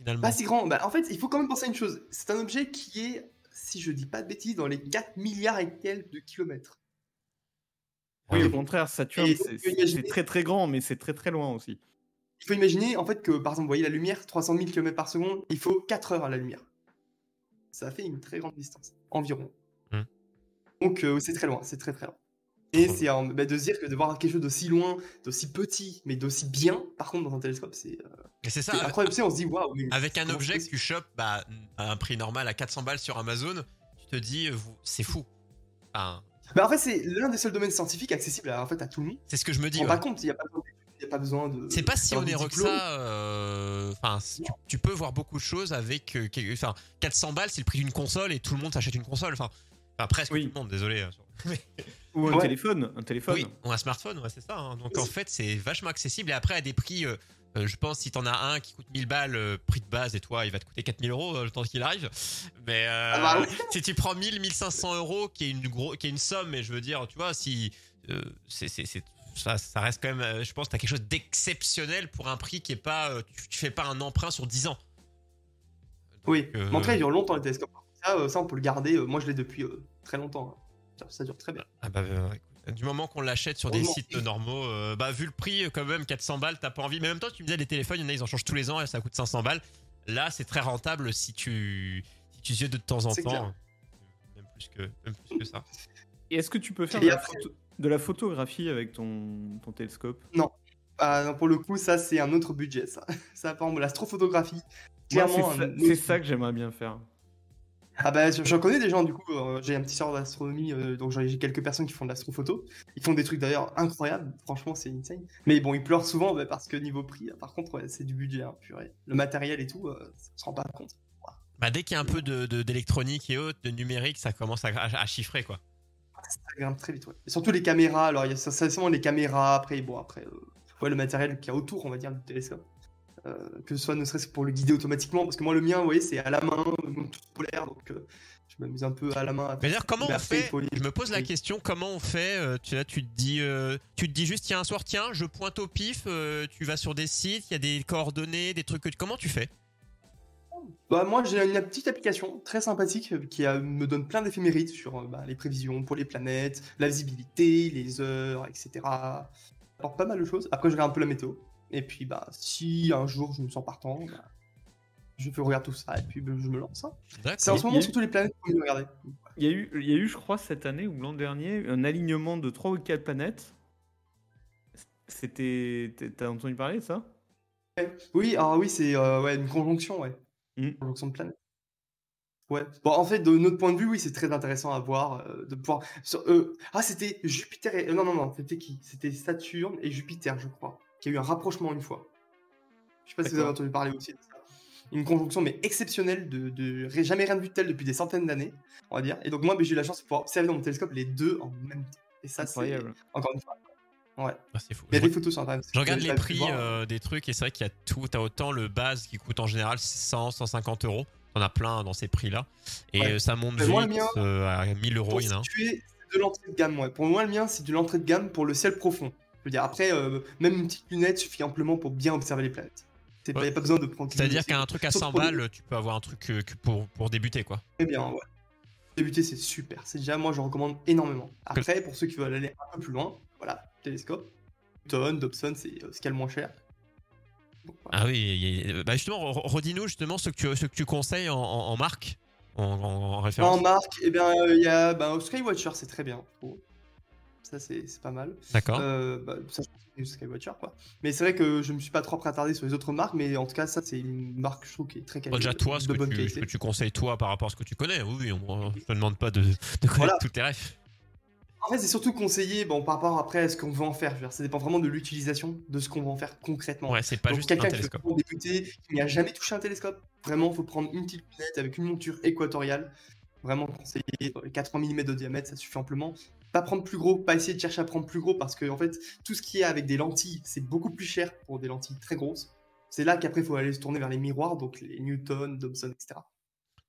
B: finalement.
C: Pas si grand. Bah, en fait, il faut quand même penser à une chose. C'est un objet qui est, si je dis pas de bêtises, dans les 4 milliards et quelques de kilomètres.
D: Oui, au contraire, Saturne, c'est très très grand, mais c'est très très loin aussi.
C: Il faut imaginer en fait que par exemple, vous voyez la lumière, 300 000 km par seconde, il faut 4 heures à la lumière. Ça fait une très grande distance, environ.
B: Hmm.
C: Donc euh, c'est très loin, c'est très très loin. Et c'est bah, de se dire que de voir quelque chose d'aussi loin, d'aussi petit, mais d'aussi bien, par contre dans un télescope, c'est euh,
B: Et c'est ça avec-
C: incroyable. Sais, on se dit waouh.
B: Avec un objet que tu chopes bah, à un prix normal à 400 balles sur Amazon, tu te dis, euh, c'est fou. Enfin,
C: Bah, en fait, c'est l'un des seuls domaines scientifiques accessibles à, en fait, à tout le monde.
B: c'est ce que je me
C: On
B: dis.
C: rend
B: ouais.
C: pas compte, il n'y a, pas y a pas besoin de.
B: C'est pas si onéreux que ça. euh, tu, tu peux voir beaucoup de choses avec. euh, Enfin, 400 balles, c'est le prix d'une console et tout le monde s'achète une console. Enfin, presque
D: Oui.
B: tout le monde, désolé.
D: Ou un
C: Ouais.
D: téléphone, un téléphone.
B: Oui, ou un smartphone, ouais, c'est ça. hein. Donc
C: Oui.
B: en fait, c'est vachement accessible et après à des prix. euh, euh, je pense si t'en as un qui coûte 1000 balles, euh, prix de base, et toi, il va te coûter 4000 euros le temps qu'il arrive. Mais euh,
C: Ah bah oui.
B: si tu prends 1000, 1500 euros, qui est une gros, qui est une somme, mais je veux dire, tu vois, si euh, c'est, c'est, c'est- ça, ça reste quand même, je pense, t'as quelque chose d'exceptionnel pour un prix qui est pas, tu, tu fais pas un emprunt sur 10 ans.
C: Oui,
B: euh,
C: en il dure longtemps les télescopes. Ça, ça, on peut le garder. moi, je l'ai depuis euh, très longtemps. Ça, dure très bien.
B: Ah bah, euh, écoute, du moment qu'on l'achète sur des sites normaux, euh, bah vu le prix euh, quand même 400 balles, t'as pas envie. Mais en même temps, tu me disais les téléphones, il y en a ils en changent tous les ans et ça coûte 500 balles. Là, c'est très rentable si tu si tu y es de temps en temps.
C: clair.
B: Même plus que même plus que ça.
D: Et est-ce que tu peux faire de la,
C: après-
D: photo- de la photographie avec ton, ton télescope?
C: Ah, non, pour le coup, ça, c'est un autre budget. Ça, ça par exemple, l'astrophotographie.
D: C'est ça que j'aimerais bien faire.
C: Ah bah, j'en connais des gens, du coup. euh, j'ai un petit sort d'astronomie, euh, donc j'ai quelques personnes qui font de l'astrophoto. Ils font des trucs d'ailleurs incroyables. Franchement, c'est insane. Mais bon, ils pleurent souvent bah, parce que niveau prix, euh, par contre, ouais, c'est du budget. Hein, purée. Le matériel et tout, euh, ça se rend pas compte.
B: Bah dès qu'il y a un peu de de- d'électronique et autres, de numérique, ça commence à, à- à chiffrer quoi.
C: Ça grimpe très vite, ouais. Et surtout les caméras. Alors, il y a forcément les caméras. Après, bon, après, ouais, le matériel qui y a autour, on va dire, du télescope. Euh, que ce soit ne serait-ce que pour le guider automatiquement. Parce que moi, le mien, vous voyez, c'est à la main, polaire. Donc, euh, je m'amuse un peu à la main. à
B: Mais d'ailleurs, comment on fait Je me pose la question, comment on fait euh, Tu là, tu te dis, euh, tu te dis juste, tiens, un soir, tiens, je pointe au pif. euh, tu vas sur des sites, il y a des coordonnées, des trucs. que- Comment tu fais?
C: Bah, moi, j'ai une petite application très sympathique qui me donne plein d'éphémérides sur bah, les prévisions pour les planètes, la visibilité, les heures, etc. Apporte pas mal de choses. Après, je regarde un peu la météo. Et puis, bah, si un jour je me sens partant, bah, je fais regarder tout ça et puis bah, je me lance. hein. C'est en ce moment
D: a-
C: surtout les planètes que je regarder.
D: Il y, a eu, il y a eu, je crois, cette année ou l'an dernier, un alignement de 3 ou 4 planètes. C'était. T'as entendu parler de ça?
C: Oui, alors oui, c'est euh, ouais, une conjonction, ouais.
D: Mm.
C: Une conjonction de planètes. Ouais. Bon, en fait, de notre point de vue, oui, c'est très intéressant à voir, euh, de pouvoir. sur- euh, Ah, c'était Jupiter et. non, non, non, c'était qui? C'était Saturne et Jupiter, je crois, qui a eu un rapprochement une fois. Je sais pas si vous avez entendu parler aussi de ça. Une conjonction, mais exceptionnelle, de, jamais rien de vu de tel depuis des centaines d'années, on va dire. Et donc, moi, ben, j'ai eu la chance de pouvoir observer dans mon télescope les deux en même temps. Et ça, c'est.
D: Incroyable.
C: Encore une fois. Ouais.
B: Ah, c'est fou.
C: Il y a
B: Je,
C: des photos sur Internet.
B: je regarde les prix euh, des trucs et c'est vrai qu'il y a tout. T'as autant le base qui coûte en général 100, 150 euros. T'en as plein dans ces prix-là. Et
C: Ouais.
B: ça monte
C: moi,
B: vite
C: mien,
B: euh, à 1000 euros.
C: Pour
B: Il y en a
C: de l'entrée de gamme, ouais. Pour moi, le mien, c'est de l'entrée de gamme pour le ciel profond. Je veux dire, après, euh, même une petite lunette suffit amplement pour bien observer les planètes. Il n'y a pas besoin de prendre.
B: C'est-à-dire qu'un truc à
C: Sauf
B: 100
C: pour les-
B: balles, tu peux avoir un truc euh, que pour, pour débuter, quoi.
C: Très bien, ouais. Débuter, c'est super. C'est déjà, moi, je recommande énormément. Après, pour ceux qui veulent aller un peu plus loin, voilà, télescope. Newton, Dobson, c'est euh, ce qu'il y a le moins cher. Voilà.
B: Ah oui, a- bah justement, re- redis-nous justement ce que tu, ce que tu conseilles en, en- en marque, en, en- en référence.
C: En marque, eh bien, euh, il y a bah, Skywatcher, c'est très bien. Ça, c'est pas mal.
B: D'accord.
C: Euh, bah, ça, c'est Skywatcher, quoi. Mais c'est vrai que je me suis pas trop attardé sur les autres marques, mais en tout cas, ça, c'est une marque, je trouve, qui est très
B: Bon,
C: quali-
B: déjà, toi, ce
C: de
B: que,
C: bonne
B: tu, ce
C: qualité.
B: que tu conseilles, toi, par rapport à ce que tu connais, oui, on, je te demande pas de, de connaître
C: Voilà.
B: tous tes refs.
C: En fait, c'est surtout conseillé bon, par rapport après à ce qu'on veut en faire. Je veux dire, ça dépend vraiment de l'utilisation, de ce qu'on va en faire concrètement.
B: Ouais, c'est pas
C: Donc,
B: juste un
C: quelqu'un qui veut débuter, qui n'a jamais touché un télescope, vraiment, il faut prendre une petite lunette avec une monture équatoriale. Vraiment conseillé, dans les 80 mm de diamètre, ça suffit amplement. Pas prendre plus gros, pas essayer de chercher à prendre plus gros, parce que en fait, tout ce qui est avec des lentilles, c'est beaucoup plus cher pour des lentilles très grosses. C'est là qu'après, il faut aller se tourner vers les miroirs, donc les Newton, Dobson, etc.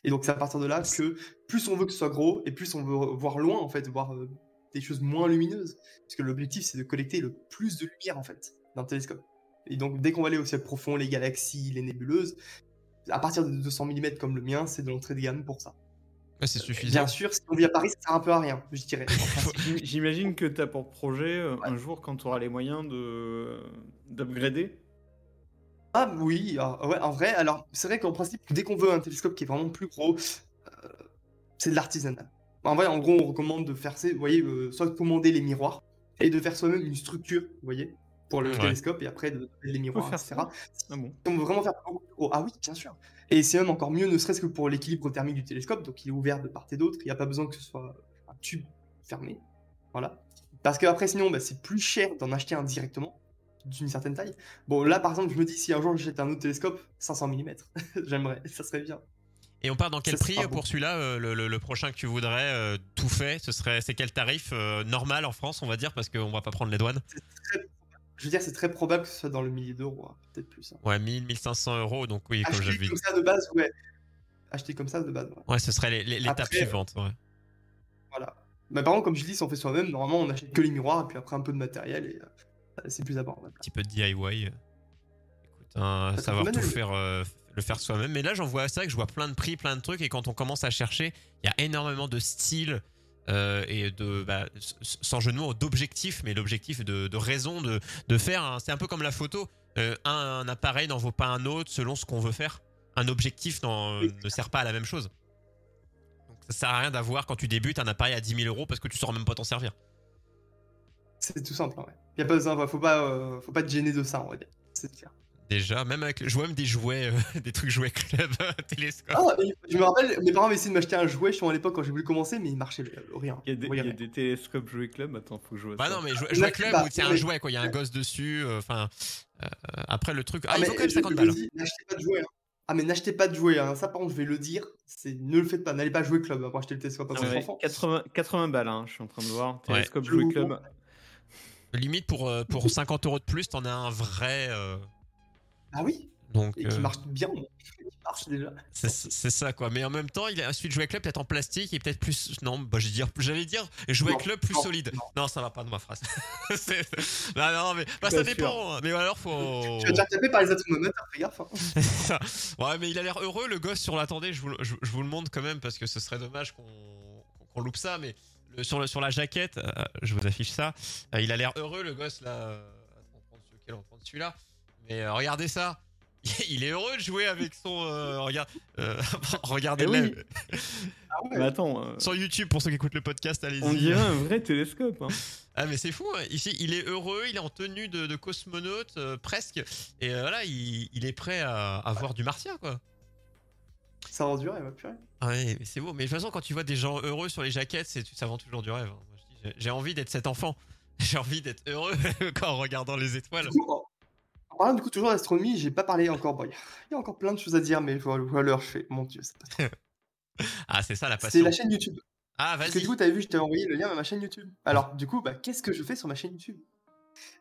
C: Et donc, c'est à partir de là que plus on veut que ce soit gros, et plus on veut voir loin, en fait, voir euh, des choses moins lumineuses. Parce que l'objectif, c'est de collecter le plus de lumière, en fait, d'un télescope. Et donc, dès qu'on va aller au ciel profond, les galaxies, les nébuleuses, à partir de 200 mm comme le mien, c'est de l'entrée de gamme pour ça.
B: Ouais, c'est suffisant.
C: Bien sûr, si on vit à Paris, ça sert un peu à rien, je dirais.
D: J'im- J'imagine que tu as pour projet euh, un jour, quand tu auras les moyens de d'upgrader.
C: ah oui, ouais, en vrai, alors c'est vrai qu'en principe, dès qu'on veut un télescope qui est vraiment plus gros, euh, c'est de l'artisanal. En vrai, en gros, on recommande de faire, vous voyez, euh, soit commander les miroirs et de faire soi-même une structure, vous voyez, pour le
B: Ouais.
C: télescope et après de, les miroirs,
D: faire
C: etc.
D: Ah bon?
C: On veut vraiment faire beaucoup plus gros, ah oui, bien sûr. Et c'est même encore mieux, ne serait-ce que pour l'équilibre thermique du télescope, donc il est ouvert de part et d'autre, il n'y a pas besoin que ce soit un tube fermé. Voilà. Parce que après, sinon, bah, c'est plus cher d'en acheter un directement, d'une certaine taille. Bon, là, par exemple, je me dis, si un jour j'achète un autre télescope, 500 mm, j'aimerais, ça serait bien.
B: Et on part dans quel
C: Ça
B: prix pour celui-là euh, le, le- le prochain que tu voudrais, euh, tout fait, ce serait, c'est quel tarif euh, normal en France, on va dire, parce qu'on va pas prendre les douanes?
C: Je veux dire, c'est très probable que ce soit dans le millier d'euros, hein, peut-être plus. hein.
B: Ouais, 1000, 1500 euros, donc oui, comme j'ai
C: Acheter
B: vu.
C: comme ça de base, ouais. Acheter comme ça de base, ouais.
B: Ouais, ce serait l'étape suivante. ouais.
C: Voilà. Mais par contre, comme je dis, si on fait soi-même, normalement, on achète que les miroirs et puis après un peu de matériel et euh, c'est plus abordable.
B: Un petit peu de DIY. Écoute, hein,
C: Ça
B: savoir
C: fait
B: tout faire, euh, le faire soi-même. Mais là, j'en vois, c'est vrai que je vois plein de prix, plein de trucs, et quand on commence à chercher, il y a énormément de styles. Euh, et de bah, sans jeu de mots d'objectifs mais l'objectif de, de raison de, de faire hein. c'est un peu comme la photo Euh, un, un appareil n'en vaut pas un autre selon ce qu'on veut faire un objectif ne sert pas à la même chose donc ça sert à rien d'avoir quand tu débutes un appareil à 10 000 euros parce que tu sauras même pas t'en servir
C: C'est tout simple, hein, ouais. Y a pas besoin, faut pas, euh, faut pas te gêner de ça, on va dire. C'est clair.
B: Déjà même avec je vois même des jouets euh, des trucs jouets club télescope
C: Ah, je me rappelle, mes parents avaient essayé de m'acheter un jouet, je suis à l'époque quand j'ai voulu commencer, mais il marchait euh, rien.
D: Il y a des, il y a
C: rien.
D: des télescopes jouets club. Attends, faut que je vois
B: Bah
D: ça.
B: non, mais jouet,
C: Là,
B: jouet club où c'est un jouet, quoi. Il y a un gosse dessus. euh, Enfin, euh, après le truc. Ah, il
C: mais
B: faut quand même
C: je-
B: 50
C: je
B: balles.
C: N'achetez pas de jouets. hein. Ah, mais n'achetez pas de jouets. Hein. Ça, par contre, je vais le dire. C'est ne le faites pas. N'allez pas jouer club hein, pour acheter le télescope à
D: Ah
C: votre
D: ouais,
C: enfant.
D: 80, 80 balles, hein, je suis en train de voir.
B: Ouais.
D: Télescope jouet
C: vous
D: club.
B: Limite pour, pour 50 euros de plus, t'en as un vrai.
C: Ah oui.
B: donc,
C: Et qui
B: euh,
C: marche bien. marche déjà.
B: C'est ça quoi. Mais en même temps, il a celui de jouet club peut-être en plastique et peut-être plus. Non, bah j'allais dire, j'allais dire jouet
C: Non,
B: club plus
C: non,
B: solide.
C: non.
B: Non, ça va pas de ma phrase. C'est- bah non, mais bah, ça
D: sûr.
B: dépend. Mais alors faut.
C: Tu vas te faire taper par les athénomateurs, fais gaffe. hein.
B: Ouais, mais il a l'air heureux le gosse sur l'attendez. Je vous, le- je, je vous le montre quand même parce que ce serait dommage qu'on loupe ça. Mais le- sur, le, sur la jaquette, euh, je vous affiche ça. Euh, il a l'air heureux le gosse là. attends, on prendre celui-là. Mais euh, regardez ça. Il est heureux de jouer avec son. euh, regarde, euh, regardez
D: Eh oui.
C: Ah ouais.
D: Mais attends, euh,
B: sur YouTube pour ceux qui écoutent le podcast. Allez-y.
D: on dirait un vrai télescope. Hein.
B: Ah mais c'est fou. hein. Ici, il est heureux. Il est en tenue de, de cosmonaute euh, presque. Et euh, voilà, il, il est prêt à, à voir du martien quoi.
C: Ça rend dur, va purée.
B: Ah Ouais, mais c'est beau. Mais de toute façon, quand tu vois des gens heureux sur les jaquettes, c'est, ça vend toujours du rêve. hein. Moi, je dis, j'ai- J'ai envie d'être cet enfant. J'ai envie d'être heureux quand en regardant les étoiles.
C: Parlant du coup toujours d'astronomie, j'ai pas parlé encore. Bon, il y a- il y a encore plein de choses à dire, mais je vois, je vois l'heure, je fais, mon dieu, c'est pas
B: Ah, c'est ça la
C: C'est
B: passion.
C: la chaîne YouTube.
B: Ah,
C: Parce que
B: vas-y.
C: du coup, t'avais vu, je t'ai envoyé le lien à ma chaîne YouTube. Alors, du coup, bah, qu'est-ce que je fais sur ma chaîne YouTube?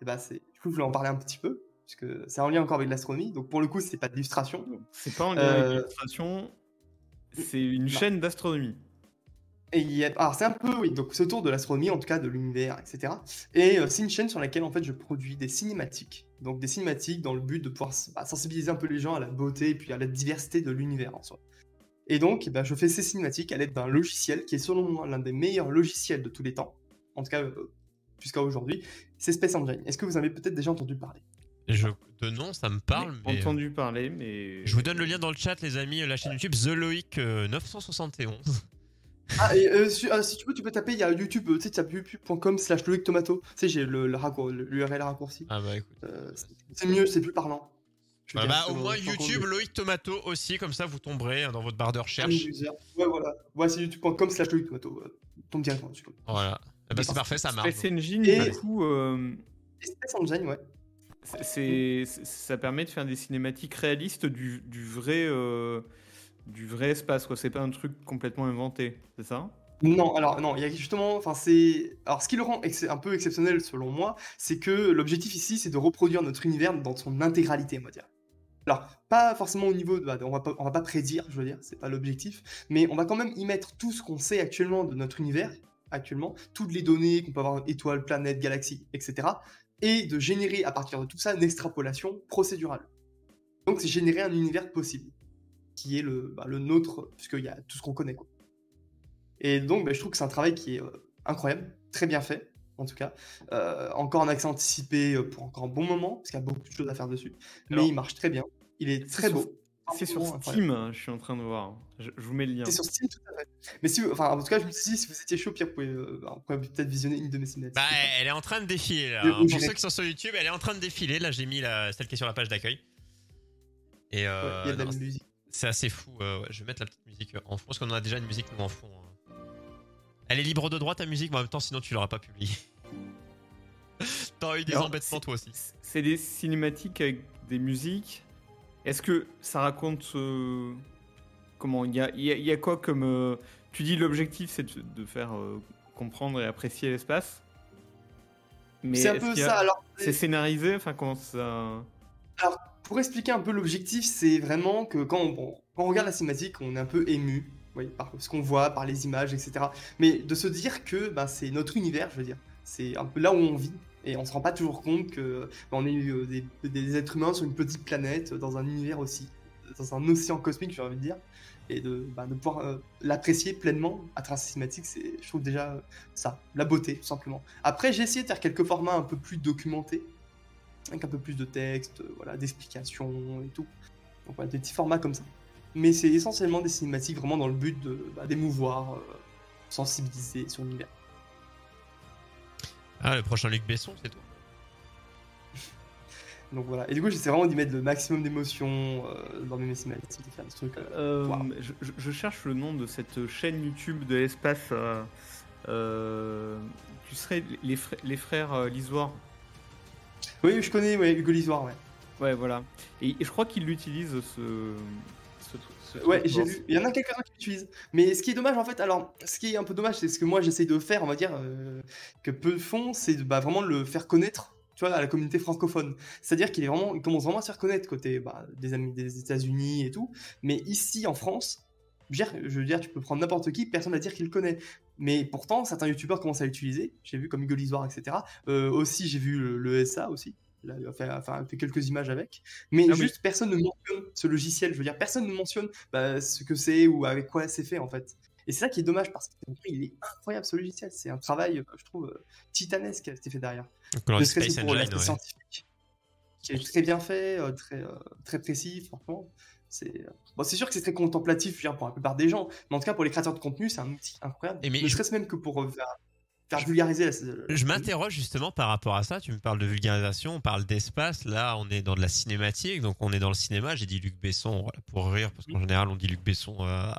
C: Et bah, c'est, du coup, je voulais en parler un petit peu, puisque c'est en lien encore avec l'astronomie. Donc, pour le coup, c'est pas de l'illustration.
D: C'est pas en lien avec
C: Euh,
D: l'illustration, c'est une
C: non.
D: chaîne d'astronomie.
C: Et il y a... Alors, c'est un peu, oui, donc c'est autour de l'astronomie, en tout cas de l'univers, etc. Et euh, c'est une chaîne sur laquelle, en fait, je produis des cinématiques. Donc, des cinématiques dans le but de pouvoir bah, sensibiliser un peu les gens à la beauté et puis à la diversité de l'univers en soi. Et donc, ben, je fais ces cinématiques à l'aide d'un logiciel qui est, selon moi, l'un des meilleurs logiciels de tous les temps. En tout cas, euh, jusqu'à aujourd'hui. C'est Space Engine. Est-ce que vous avez peut-être déjà entendu parler?
B: Je, de nom, ça me parle.
D: J'ai
B: Mais, euh,
D: entendu parler, mais.
B: je vous donne le lien dans le chat, les amis. La chaîne YouTube The euh, 971.
C: Ah, et euh, si, euh, si tu veux, tu peux taper, il y a YouTube, euh, tu sais, tu tapes youtube.com slash Loïc Tomato. Tu sais, j'ai le, le raccour- l'URL raccourci.
B: Ah bah écoute.
C: Euh, c'est- c'est mieux, c'est plus parlant. Je veux
B: Ah
C: dire,
B: bah,
C: c'est
B: au moins YouTube
C: mieux.
B: Loïc Tomato aussi, comme ça vous tomberez hein, dans votre barre de recherche.
C: user. Ouais, voilà. Ouais, c'est youtube.com slash Loïc Tomato. euh, Tombe directement dessus.
B: Voilà. Eh ben, c'est parfait, ça marche.
D: Space Engine,
C: Et-
D: du coup, euh,
C: Et Space Engine, ouais.
D: c'est- c'est, c'est- ça permet de faire des cinématiques réalistes du, du vrai, euh, du vrai espace. Quoi. C'est pas un truc complètement inventé, c'est ça?
C: Non, alors non, il y a justement, ce qui le rend un peu exceptionnel selon moi, c'est que l'objectif ici, c'est de reproduire notre univers dans son intégralité, on va dire. Alors pas forcément au niveau, de, bah, on va pas, va pas prédire, je veux dire, c'est pas l'objectif, mais on va quand même y mettre tout ce qu'on sait actuellement de notre univers, actuellement, toutes les données qu'on peut avoir, étoiles, planètes, galaxies, etc., et de générer à partir de tout ça une extrapolation procédurale. Donc c'est générer un univers possible, qui est le, bah, le nôtre, puisqu'il y a tout ce qu'on connaît. Quoi. Et donc, bah, je trouve que c'est un travail qui est euh, incroyable, très bien fait, en tout cas. Euh, encore un accès anticipé euh, pour encore un bon moment, parce qu'il y a beaucoup de choses à faire dessus.
B: Alors-
C: mais il marche très bien. Il est très
D: sur-
C: beau.
D: C'est sur
C: incroyable.
D: Steam, hein, je suis en train de voir. Je, je vous mets le lien.
C: C'est sur Steam, tout à fait. Mais si, vous- enfin, en tout cas, je me suis dit, si vous étiez chaud, Pierre, vous pouvez, euh, vous pouvez peut-être visionner une de mes cinématiques.
B: Bah, elle est en train de défiler là. Hein. Pour
C: direct.
B: ceux qui sont sur YouTube, elle est en train de défiler. Là, j'ai mis la, celle qui est sur la page d'accueil. Et
C: Ouais, il y a de la musique.
B: C'est assez fou. euh, ouais, je vais mettre la petite musique en fond parce qu'on a déjà une musique nous en fond. hein. Elle est libre de droit ta musique, mais en même temps, sinon tu l'auras pas publiée. T'auras eu des
C: Alors,
B: embêtements toi aussi.
D: C'est des cinématiques avec des musiques. Est-ce que ça raconte euh, comment il y a, il y a- il y a quoi comme euh, tu dis l'objectif c'est de, de faire euh, comprendre et apprécier l'espace.
C: C'est un peu
D: a-
C: ça. Alors,
D: C'est scénarisé, enfin comment ça
C: pour expliquer un peu l'objectif, c'est vraiment que quand on, regarde la cinématique, on est un peu ému par ce qu'on voit, par les images, etc. Mais de se dire que bah, c'est notre univers, je veux dire, c'est un peu là où on vit. Et on se rend pas toujours compte que bah, on est euh, des, des êtres humains sur une petite planète, dans un univers aussi, dans un océan cosmique, j'ai envie de dire. Et de, bah, de pouvoir euh, l'apprécier pleinement à travers ces cinématiques, je trouve déjà ça, la beauté, tout simplement. Après, j'ai essayé de faire quelques formats un peu plus documentés, avec un peu plus de texte, euh, voilà, d'explications et tout. Donc voilà, des petits formats comme ça. Mais c'est essentiellement des cinématiques vraiment dans le but de bah, d'émouvoir, euh, sensibiliser sur l'univers.
B: Ah, le prochain Luc Besson, c'est tout.
C: Donc voilà. Et du coup, j'essaie vraiment d'y mettre le maximum d'émotion euh, dans mes cinématiques, de faire des trucs. euh,
D: Euh,
C: Wow.
D: je, cherche le nom de cette chaîne YouTube de l'espace. euh, euh, tu serais les, fr- les frères Lisoire.
C: Oui, je connais, ouais, Hugo Lisoire, ouais.
D: Ouais, voilà. Et, et je crois qu'il utilise ce. ce, tru- ce
C: Ouais,
D: truc
C: j'ai vu. Il y en a quelques-uns qui l'utilisent. Mais ce qui est dommage, en fait, alors, ce qui est un peu dommage, c'est ce que moi j'essaye de faire, on va dire, euh, que peu font, c'est de, bah, vraiment le faire connaître, tu vois, à la communauté francophone. C'est-à-dire qu'il est vraiment, il commence vraiment à se faire connaître côté bah, des amis des États-Unis et tout. Mais ici, en France, je veux dire, tu peux prendre n'importe qui, personne va dire qu'il le connaît. Mais pourtant, certains youtubeurs commencent à l'utiliser. J'ai vu comme Hugo Lisoire, etc. Euh, aussi, j'ai vu le, SA aussi. Il a fait, enfin, fait quelques images avec. Mais ah juste, personne ne mentionne ce logiciel. Je veux dire, personne ne mentionne bah, ce que c'est ou avec quoi c'est fait, en fait. Et c'est ça qui est dommage parce qu'il est incroyable ce logiciel. C'est un travail, je trouve, euh, titanesque qui a été fait derrière.
B: Le Space Engine,
C: scientifique, qui est très bien fait, euh, très, très précis, franchement. C'est bon, sûr que c'est très contemplatif pour la plupart des gens, mais en tout cas pour les créateurs de contenu, c'est un outil incroyable. Et mais ne serait-ce même que pour euh, faire vulgariser
B: Je m'interroge justement par rapport à ça. Tu me parles de vulgarisation, on parle d'espace. Là, on est dans de la cinématique, donc on est dans le cinéma. J'ai dit Luc Besson pour rire, parce qu'en général, on dit Luc Besson euh,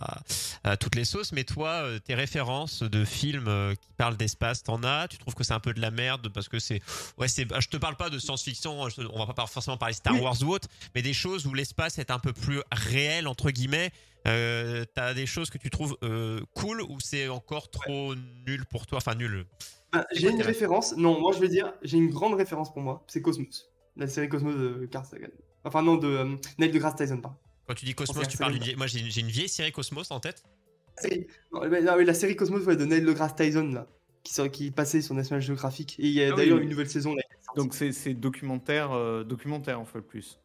B: à, toutes les sauces. Mais toi, euh, tes références de films euh, qui parlent d'espace, t'en as? Tu trouves que c'est un peu de la merde parce que c'est. Ouais, c'est. Je te parle pas de science-fiction, on va pas forcément parler Star Wars ou autre, mais des choses où l'espace est un peu plus réel, entre guillemets. Euh, t'as des choses que tu trouves euh, cool ou c'est encore trop nul pour toi? Enfin, nul.
C: Bah, j'ai une référence. Non, moi je vais dire, j'ai une grande référence pour moi. C'est Cosmos. La série Cosmos de Carl Sagan. Enfin, non, de euh, Neil deGrasse Tyson, pardon.
B: Quand tu dis Cosmos, tu parles d'une vieille... Moi j'ai une vieille série Cosmos en tête.
C: la série Cosmos de Neil deGrasse Tyson, là, qui, qui passait sur National Geographic. Et il y a ah d'ailleurs une nouvelle saison. Là,
D: Donc c'est documentaire, documentaire en fait plus.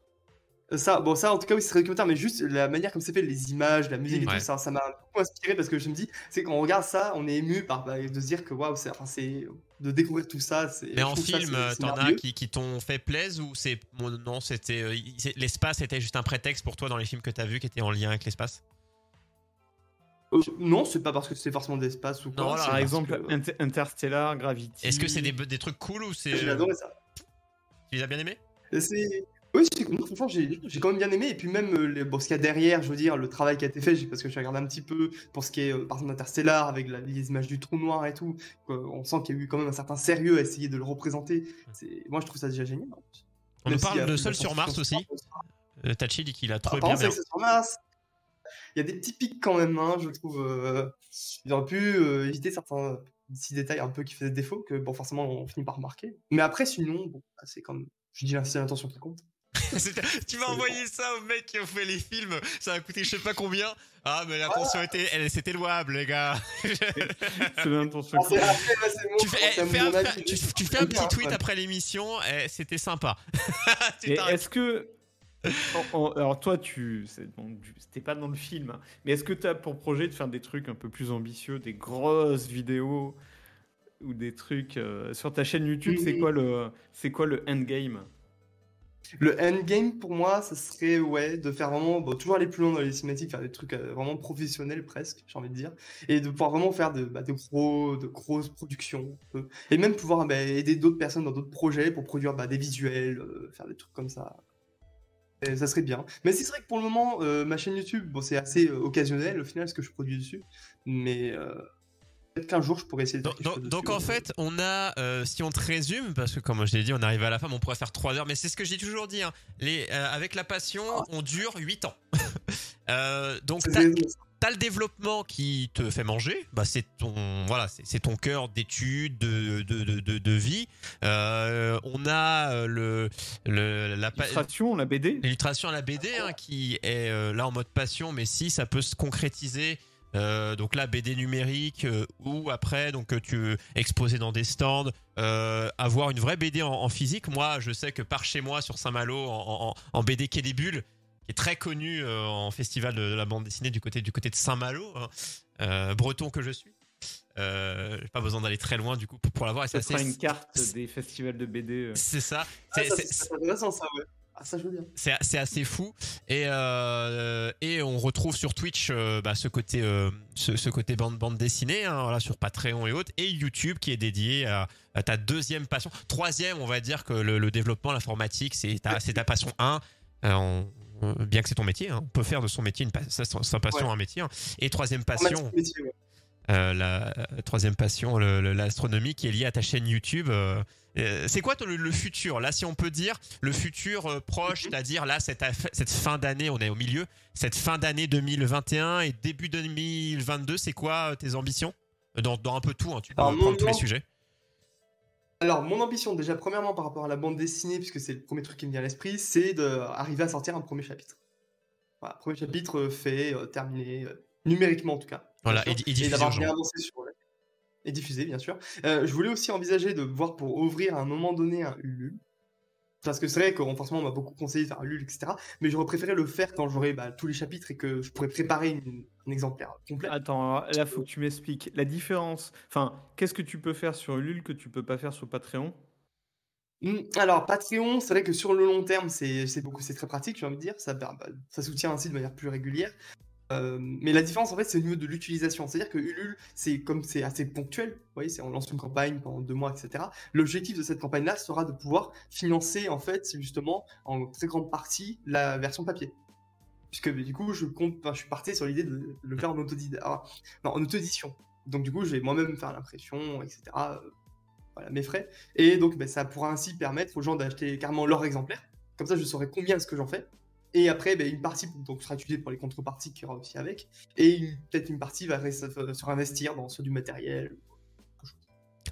C: Ça, bon, ça, en tout cas, oui, c'est très documentaire, mais juste la manière comme c'est fait, les images, la musique et tout ça, ça m'a beaucoup inspiré parce que je me dis, c'est quand on regarde ça, on est ému par bah, de se dire que waouh, c'est, enfin, c'est de découvrir tout ça.
B: Mais en film, t'en as qui, qui t'ont fait plaisir ou c'est non, c'était euh, l'espace était juste un prétexte pour toi dans les films que t'as vus qui étaient en lien avec l'espace?
C: Euh, non, c'est pas parce que c'est forcément d'espace ou quoi.
D: Non, par exemple, Interstellar, Gravity.
B: Est-ce que c'est des, des trucs cool ou c'est.
C: J'ai adoré ça.
B: Tu les as bien aimés?
C: C'est oui, franchement, j'ai quand même bien aimé. Et puis même euh, bon, ce qu'il y a derrière, je veux dire, le travail qui a été fait, parce que je regardé un petit peu pour ce qui est, euh, par exemple, Interstellar, avec les images du trou noir et tout, on sent qu'il y a eu quand même un certain sérieux à essayer de le représenter. Moi, je trouve ça déjà génial.
B: On nous parle de Seul sur Mars aussi. Euh, Tachi dit qu'il a trop bien. Sur Mars,
C: il y a des petits pics quand même, hein, je trouve. Ils auraient pu éviter certains petits détails un peu qui faisaient défaut, que bon, forcément, on finit par remarquer. Mais après, sinon, bon, c'est comme. Je dis c'est l'intention qui compte.
B: tu m'as envoyé ça aux mecs qui ont fait les films, ça a coûté je sais pas combien. Ah, mais l'intention était, elle, c'était louable, les gars.
D: c'est l'intention.
B: Tu fais, un, petit tweet après l'émission, et c'était sympa.
D: est-ce que. alors, toi, tu. C'était pas dans le film, hein, mais est-ce que tu as pour projet de faire des trucs un peu plus ambitieux, des grosses vidéos ou des trucs euh, sur ta chaîne YouTube C'est quoi le, c'est quoi le endgame?
C: Le endgame pour moi, ça serait ouais, de faire vraiment, toujours aller plus loin dans les cinématiques, faire des trucs euh, vraiment professionnels presque, j'ai envie de dire, et de pouvoir vraiment faire de, bah, gros, de grosses productions, et même pouvoir bah, aider d'autres personnes dans d'autres projets pour produire bah, des visuels, euh, faire des trucs comme ça. Ça serait bien. Mais c'est vrai que pour le moment, euh, ma chaîne YouTube, bon, c'est assez occasionnel au final ce que je produis dessus, mais Peut-être qu'un jour je pourrais essayer de
B: Donc, donc en fait, on a, euh, si on te résume, parce que comme je l'ai dit, on arrive à la fin, on pourrait faire 3 heures, mais c'est ce que j'ai toujours dit. Hein. Les, euh, avec la passion, ah. on dure 8 ans. euh, donc t'as le développement qui te fait manger, bah c'est ton voilà, c'est ton cœur d'études, de, de, de, de, vie. Euh, on a le, le
D: la l'illustration, la BD,
B: l'illustration à la BD hein, qui est euh, là en mode passion, mais si ça peut se concrétiser euh, donc là, BD numérique euh, ou après, donc euh, tu exposer dans des stands, avoir une vraie BD en, physique. Moi, je sais que par chez moi sur Saint-Malo, en, en, BD Quai des Bulles, qui est très connu en festival de, la bande dessinée du côté du côté de Saint-Malo, hein, breton que je suis. Euh, j'ai pas besoin d'aller très loin du coup pour, pour l'avoir.
D: C'est assez... une carte des festivals de BD.
B: C'est ça.
C: Ah, c'est intéressant ça. Ouais. Ah,
B: c'est assez fou. Et euh, et on retrouve sur Twitch euh, bah, ce côté euh, ce, côté bande bande dessinée hein, voilà sur Patreon et autres et YouTube qui est dédié à, ta deuxième passion. Troisième on va dire que le, développement l'informatique c'est ta c'est ta passion 1 bien que c'est ton métier hein, on peut faire de son métier une sa, passion un métier hein. et troisième passion la troisième passion l'astronomie qui est liée à ta chaîne YouTube c'est quoi le, futur? Là, si on peut dire le futur euh, proche, mhm. c'est-à-dire là, cette, cette fin d'année, on est au milieu, cette fin d'année 2021 et début 2022, c'est quoi euh, tes ambitions? Dans, un peu tout, hein, tu peux prendre tous les sujets.
C: Alors, mon ambition, déjà, premièrement, par rapport à la bande dessinée, puisque c'est le premier truc qui me vient à l'esprit, c'est d'arriver à sortir un premier chapitre. Voilà, premier chapitre fait, euh, terminé, euh, numériquement en tout cas.
B: Voilà, et, et diffusé
C: d'avoir bien avancé sur le- Et diffusé, bien sûr. Euh, je voulais aussi envisager de voir pour ouvrir à un moment donné un Ulule. Parce que c'est vrai que forcément on m'a beaucoup conseillé de faire un Ulule, etc. Mais j'aurais préféré le faire quand j'aurai bah, tous les chapitres et que je pourrais préparer une- un exemplaire complet.
D: Attends, alors, là, faut que tu m'expliques la différence. Enfin, qu'est-ce que tu peux faire sur Ulule que tu peux pas faire sur Patreon?
C: Hmm, Alors, Patreon, c'est vrai que sur le long terme, c'est c'est beaucoup, c'est très pratique, j'ai envie de dire. Ça, bah, bah, ça soutient ainsi de manière plus régulière. Euh, mais la différence, en fait, c'est au niveau de l'utilisation. C'est-à-dire que Ulule, c'est comme c'est assez ponctuel. Vous voyez, on lance une campagne pendant deux mois, etc. L'objectif de cette campagne-là sera de pouvoir financer, en fait, justement, en très grande partie, la version papier. Puisque du coup, je compte, je suis parti sur l'idée de le faire en ah, auto-édition. Donc du coup, je vais moi-même faire l'impression, etc. euh, voilà, mes frais. Et donc, ben, ça pourra ainsi permettre aux gens d'acheter carrément leur exemplaire. Comme ça, je saurai combien est-ce que j'en fais. Et après, ben, une partie donc, sera utilisée pour les contreparties qu'il y aura aussi avec. Et peut-être une partie va euh, se réinvestir dans soit du matériel.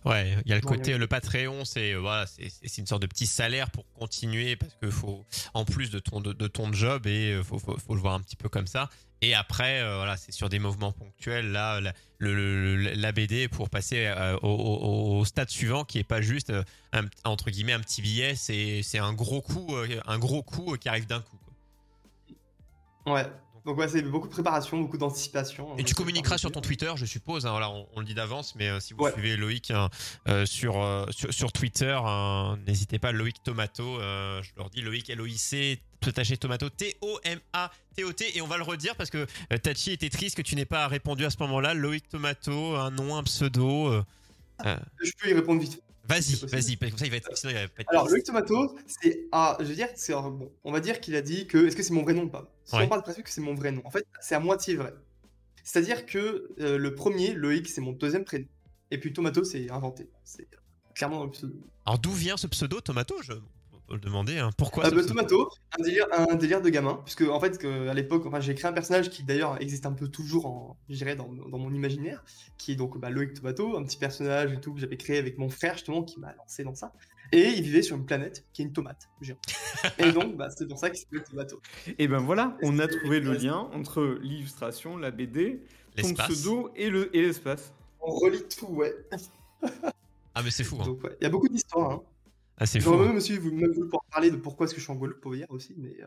B: Ouais, il y a le côté le Patreon, c'est euh, voilà, c'est une sorte de petit salaire pour continuer parce que faut en plus de ton de, de ton job et euh, faut, faut faut le voir un petit peu comme ça. Et après euh, voilà, c'est sur des mouvements ponctuels là la, le, le- la BD pour passer euh, au, au- au stade suivant qui est pas juste euh, un, entre guillemets un petit billet, c'est un gros coup un gros coup qui arrive d'un coup.
C: Ouais. Donc, ouais, c'est beaucoup de préparation, beaucoup d'anticipation.
B: Et
C: Donc,
B: tu communiqueras sur ton Twitter, je suppose. hein, voilà, on, on le dit d'avance, mais euh, si vous
C: Ouais.
B: suivez Loïc hein, euh, sur, euh, sur sur Twitter, hein, n'hésitez pas. Loïc Tomato, euh, je leur dis Loïc L O I C attaché Tomato T O M A T O T et on va le redire parce que euh, Tachi était triste que tu n'aies pas répondu à ce moment-là. Loïc Tomato, un nom, un pseudo. euh, euh,
C: Je peux y répondre vite.
B: Vas-y, vas-y, parce que comme ça il va être. Sinon il va pas être
C: Alors. Loïc Tomato, c'est. Ah, je veux dire, c'est. Bon, on va dire qu'il a dit que. Est-ce que c'est mon vrai nom ou pas? Si
B: Ouais.
C: on parle de principe que c'est mon vrai nom, en fait, c'est à moitié vrai. C'est-à-dire que euh, le premier, Loïc, c'est mon deuxième prénom. Et puis Tomato, c'est inventé. C'est clairement dans le pseudo.
B: Alors d'où vient ce pseudo Tomato? Je le demander. hein. Pourquoi
C: Ah
B: ce
C: bah, Tomato, un délire, un délire de gamin, puisque en fait, que, à l'époque, enfin, j'ai créé un personnage qui d'ailleurs existe un peu toujours, en, je dirais, dans, dans mon imaginaire, qui est donc bah, Loïc Tomato, un petit personnage et tout que j'avais créé avec mon frère justement, qui m'a lancé dans ça. Et il vivait sur une planète qui est une tomate géante. et donc, bah, c'est pour ça qu'il s'appelle Tomato.
D: Et ben voilà, on a trouvé le lien entre l'illustration, la BD, ton pseudo et le et l'espace.
C: On relie tout, ouais.
B: Ah mais c'est fou. hein.
C: Donc, ouais. Il y a beaucoup d'histoires. Hein.
B: Ah c'est fou. Hein.
C: même aussi voulu, même voulu pouvoir parler de pourquoi est-ce que je suis en Guadeloupe hier aussi, mais euh,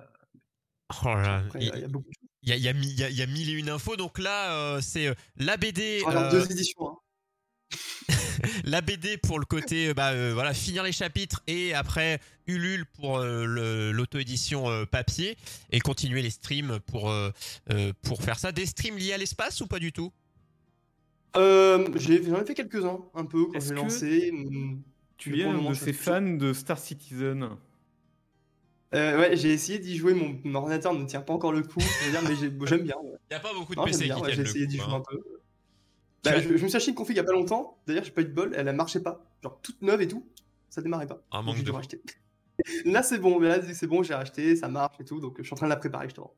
B: Oh là là,
C: après,
B: il-
C: y a beaucoup de choses.
B: Il y a, il y, a, mi- il y a- il y a mille et une infos. Donc là, euh, c'est euh, la BD,
C: Alors,
B: euh,
C: deux éditions. Hein.
B: la BD pour le côté, euh, bah, euh, voilà, finir les chapitres et après Ulule pour euh, l'auto-édition euh, papier et continuer les streams pour euh, euh, pour faire ça. Des streams liés à l'espace ou pas du tout?
C: Euh, j'ai- J'en ai fait quelques-uns, un peu, quand j'ai
D: que-
C: lancé.
D: Tu es un de ces fans de Star Citizen.
C: Euh, ouais, j'ai essayé d'y jouer, mon, mon ordinateur ne tient pas encore le coup, je veux dire, mais j'ai- j'aime bien. ouais.
B: Il y a pas beaucoup de
C: Non,
B: PC
C: bien,
B: qui
C: ouais, j'ai essayé d'y
B: hein.
C: jouer un peu. Bah, je, je me suis acheté une config il y a pas longtemps, d'ailleurs j'ai pas eu de bol, elle a marché pas, genre toute neuve et tout, ça démarrait pas.
B: Un manque de
C: racheter. Là c'est bon, mais là c'est bon, j'ai racheté, ça marche et tout, donc je suis en train de la préparer justement.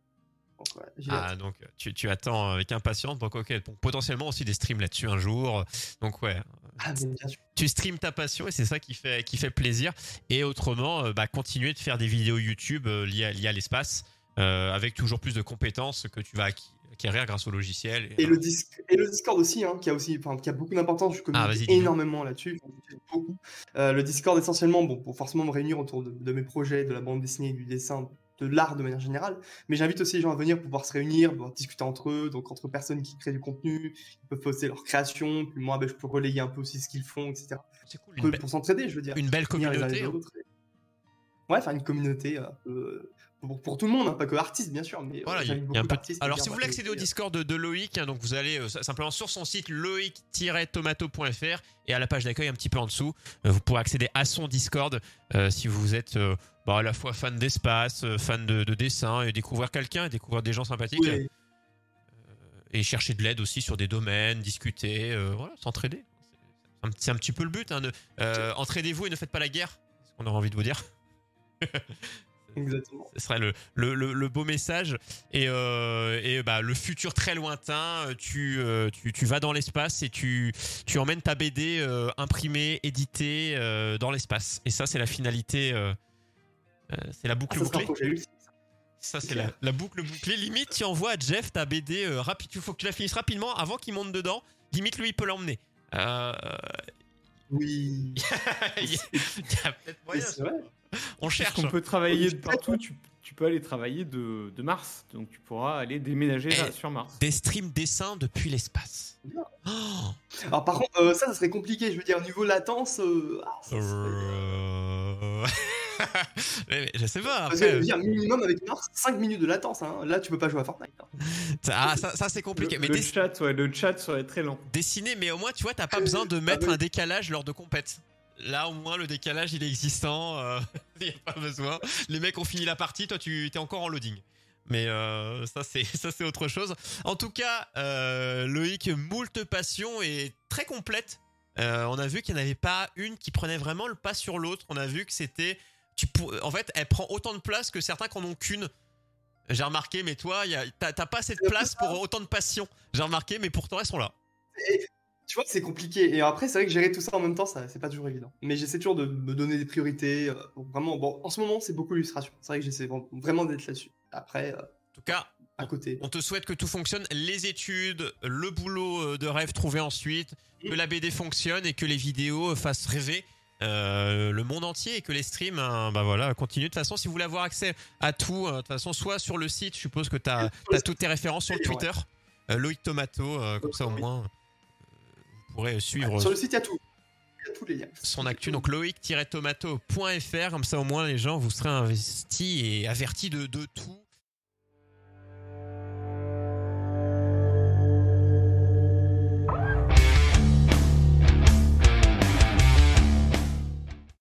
C: Donc, ouais.
B: Ah donc tu, tu attends avec impatience. Donc ok, donc potentiellement aussi des streams là-dessus un jour. Donc ouais,
C: Ah, mais bien sûr.
B: tu streams ta passion et c'est ça qui fait, qui fait plaisir. Et autrement, euh, bah, continuer de faire des vidéos YouTube euh, liées, à, liées à l'espace euh, avec toujours plus de compétences que tu vas acquérir grâce au logiciel.
C: Et le, disc- et le Discord aussi, hein, qui a aussi, enfin, qui a beaucoup d'importance. Je communique
B: Ah, vas-y, dis-nous.
C: énormément là-dessus. beaucoup. Euh, le Discord essentiellement, bon, pour forcément me réunir autour de, de mes projets, de la bande dessinée, du dessin, de l'art de manière générale. Mais j'invite aussi les gens à venir pour pouvoir se réunir, pouvoir discuter entre eux, donc entre personnes qui créent du contenu, ils peuvent poster leur création, puis moi, ben, je peux relayer un peu aussi ce qu'ils font, etc.
B: C'est cool,
C: Pour,
B: une,
C: pour s'entraider, je veux dire.
B: une belle communauté.
C: et- Ouais, faire une communauté un peu, euh, pour, pour tout le monde, hein, pas que artistes, bien sûr, mais euh,
B: Voilà, y a- un peu
C: à
B: Alors, si vous voulez accéder au. Discord de, de Loïc, hein, donc vous allez euh, simplement sur son site loïc-tomato.fr et à la page d'accueil un petit peu en dessous, euh, vous pourrez accéder à son Discord euh, si vous êtes bah, à la fois fan d'espace, euh, fan de, de dessin et découvrir quelqu'un et découvrir des gens sympathiques
C: Oui,
B: euh, et chercher de l'aide aussi sur des domaines, discuter, euh, voilà, s'entraider. C'est un, petit peu le but. Hein, de- entraidez-vous et ne faites pas la guerre. C'est ce qu'on aura envie de vous dire.
C: Exactement.
B: Ce serait le, le, le, beau message. Et, euh, et bah, le futur très lointain, tu, euh, tu, tu vas dans l'espace et tu, tu emmènes ta BD euh, imprimée, éditée dans l'espace. Et ça, c'est la finalité. Euh, c'est la boucle
C: Ah, ça
B: bouclée.
C: ultime.
B: Ça, c'est la, la boucle bouclée. Limite, tu envoies à Jeff ta BD euh, rapide. Il faut que tu la finisses rapidement avant qu'il monte dedans. Limite, lui, il peut l'emmener. Euh,
C: Oui.
B: il y a, peut-être moyen.
C: c'est vrai.
B: On cherche.
D: On peut travailler de partout. Tu, tu peux aller travailler de, de Mars. Donc tu pourras aller déménager
B: Eh.
D: là, sur Mars.
B: Des streams dessins depuis l'espace. Oh
C: Alors par contre, euh, ça, ça serait compliqué. Je veux dire, au niveau latence, euh, ah, ça serait-
B: Euh... mais, mais je sais pas.
C: Parce que,
B: Après,
C: veux dire, minimum avec Mars, 5 minutes de latence. Hein. Là, tu peux pas jouer à Fortnite. hein.
B: ah, ça, ça, c'est
D: Le,
B: compliqué. mais
D: le
B: dess-
D: chat, ouais, le chat serait très lent.
B: dessiner, mais au moins, tu vois, t'as pas besoin de mettre
C: oui.
B: un décalage lors de compète. Là, au moins, le décalage, il est existant. euh, Il n'y a pas besoin. Les mecs ont fini la partie, toi, tu es encore en loading. Mais euh, ça, c'est ça, c'est autre chose. En tout cas, euh, Loïc, moult passion et très complète. Euh, on a vu qu'il n'y en avait pas une qui prenait vraiment le pas sur l'autre. On a vu que c'était. Tu pour... En fait, elle prend autant de place que certains qui en ont qu'une. J'ai remarqué, mais toi, a- t'as pas cette place pour autant de passion. J'ai remarqué, mais pourtant, elles sont là.
C: Et, tu vois, c'est compliqué. Et après, c'est vrai que gérer tout ça en même temps, ça, c'est pas toujours évident. Mais j'essaie toujours de me donner des priorités. euh, vraiment, bon, en ce moment, c'est beaucoup l'illustration. C'est vrai que j'essaie vra- vraiment d'être là-dessus. Après, euh,
B: En tout cas,
C: à côté.
B: On te souhaite que tout fonctionne, les études, le boulot euh, de rêve trouvé ensuite, que la BD fonctionne et que les vidéos fassent rêver euh, le monde entier et que les streams, hein, bah voilà, continuent. De toute façon, si vous voulez avoir accès à tout, euh, de toute façon, soit sur le site, je suppose que tu as, toutes tes références sur le. Twitter, euh, Loïc Tomato, euh, comme ça au moins, vous pourrez suivre
C: Sur le site, il y a tout. Il y a tous les liens.
B: son actu. Donc loïc-tomato.fr, comme ça au moins les gens vous serez investis et avertis de, de tout.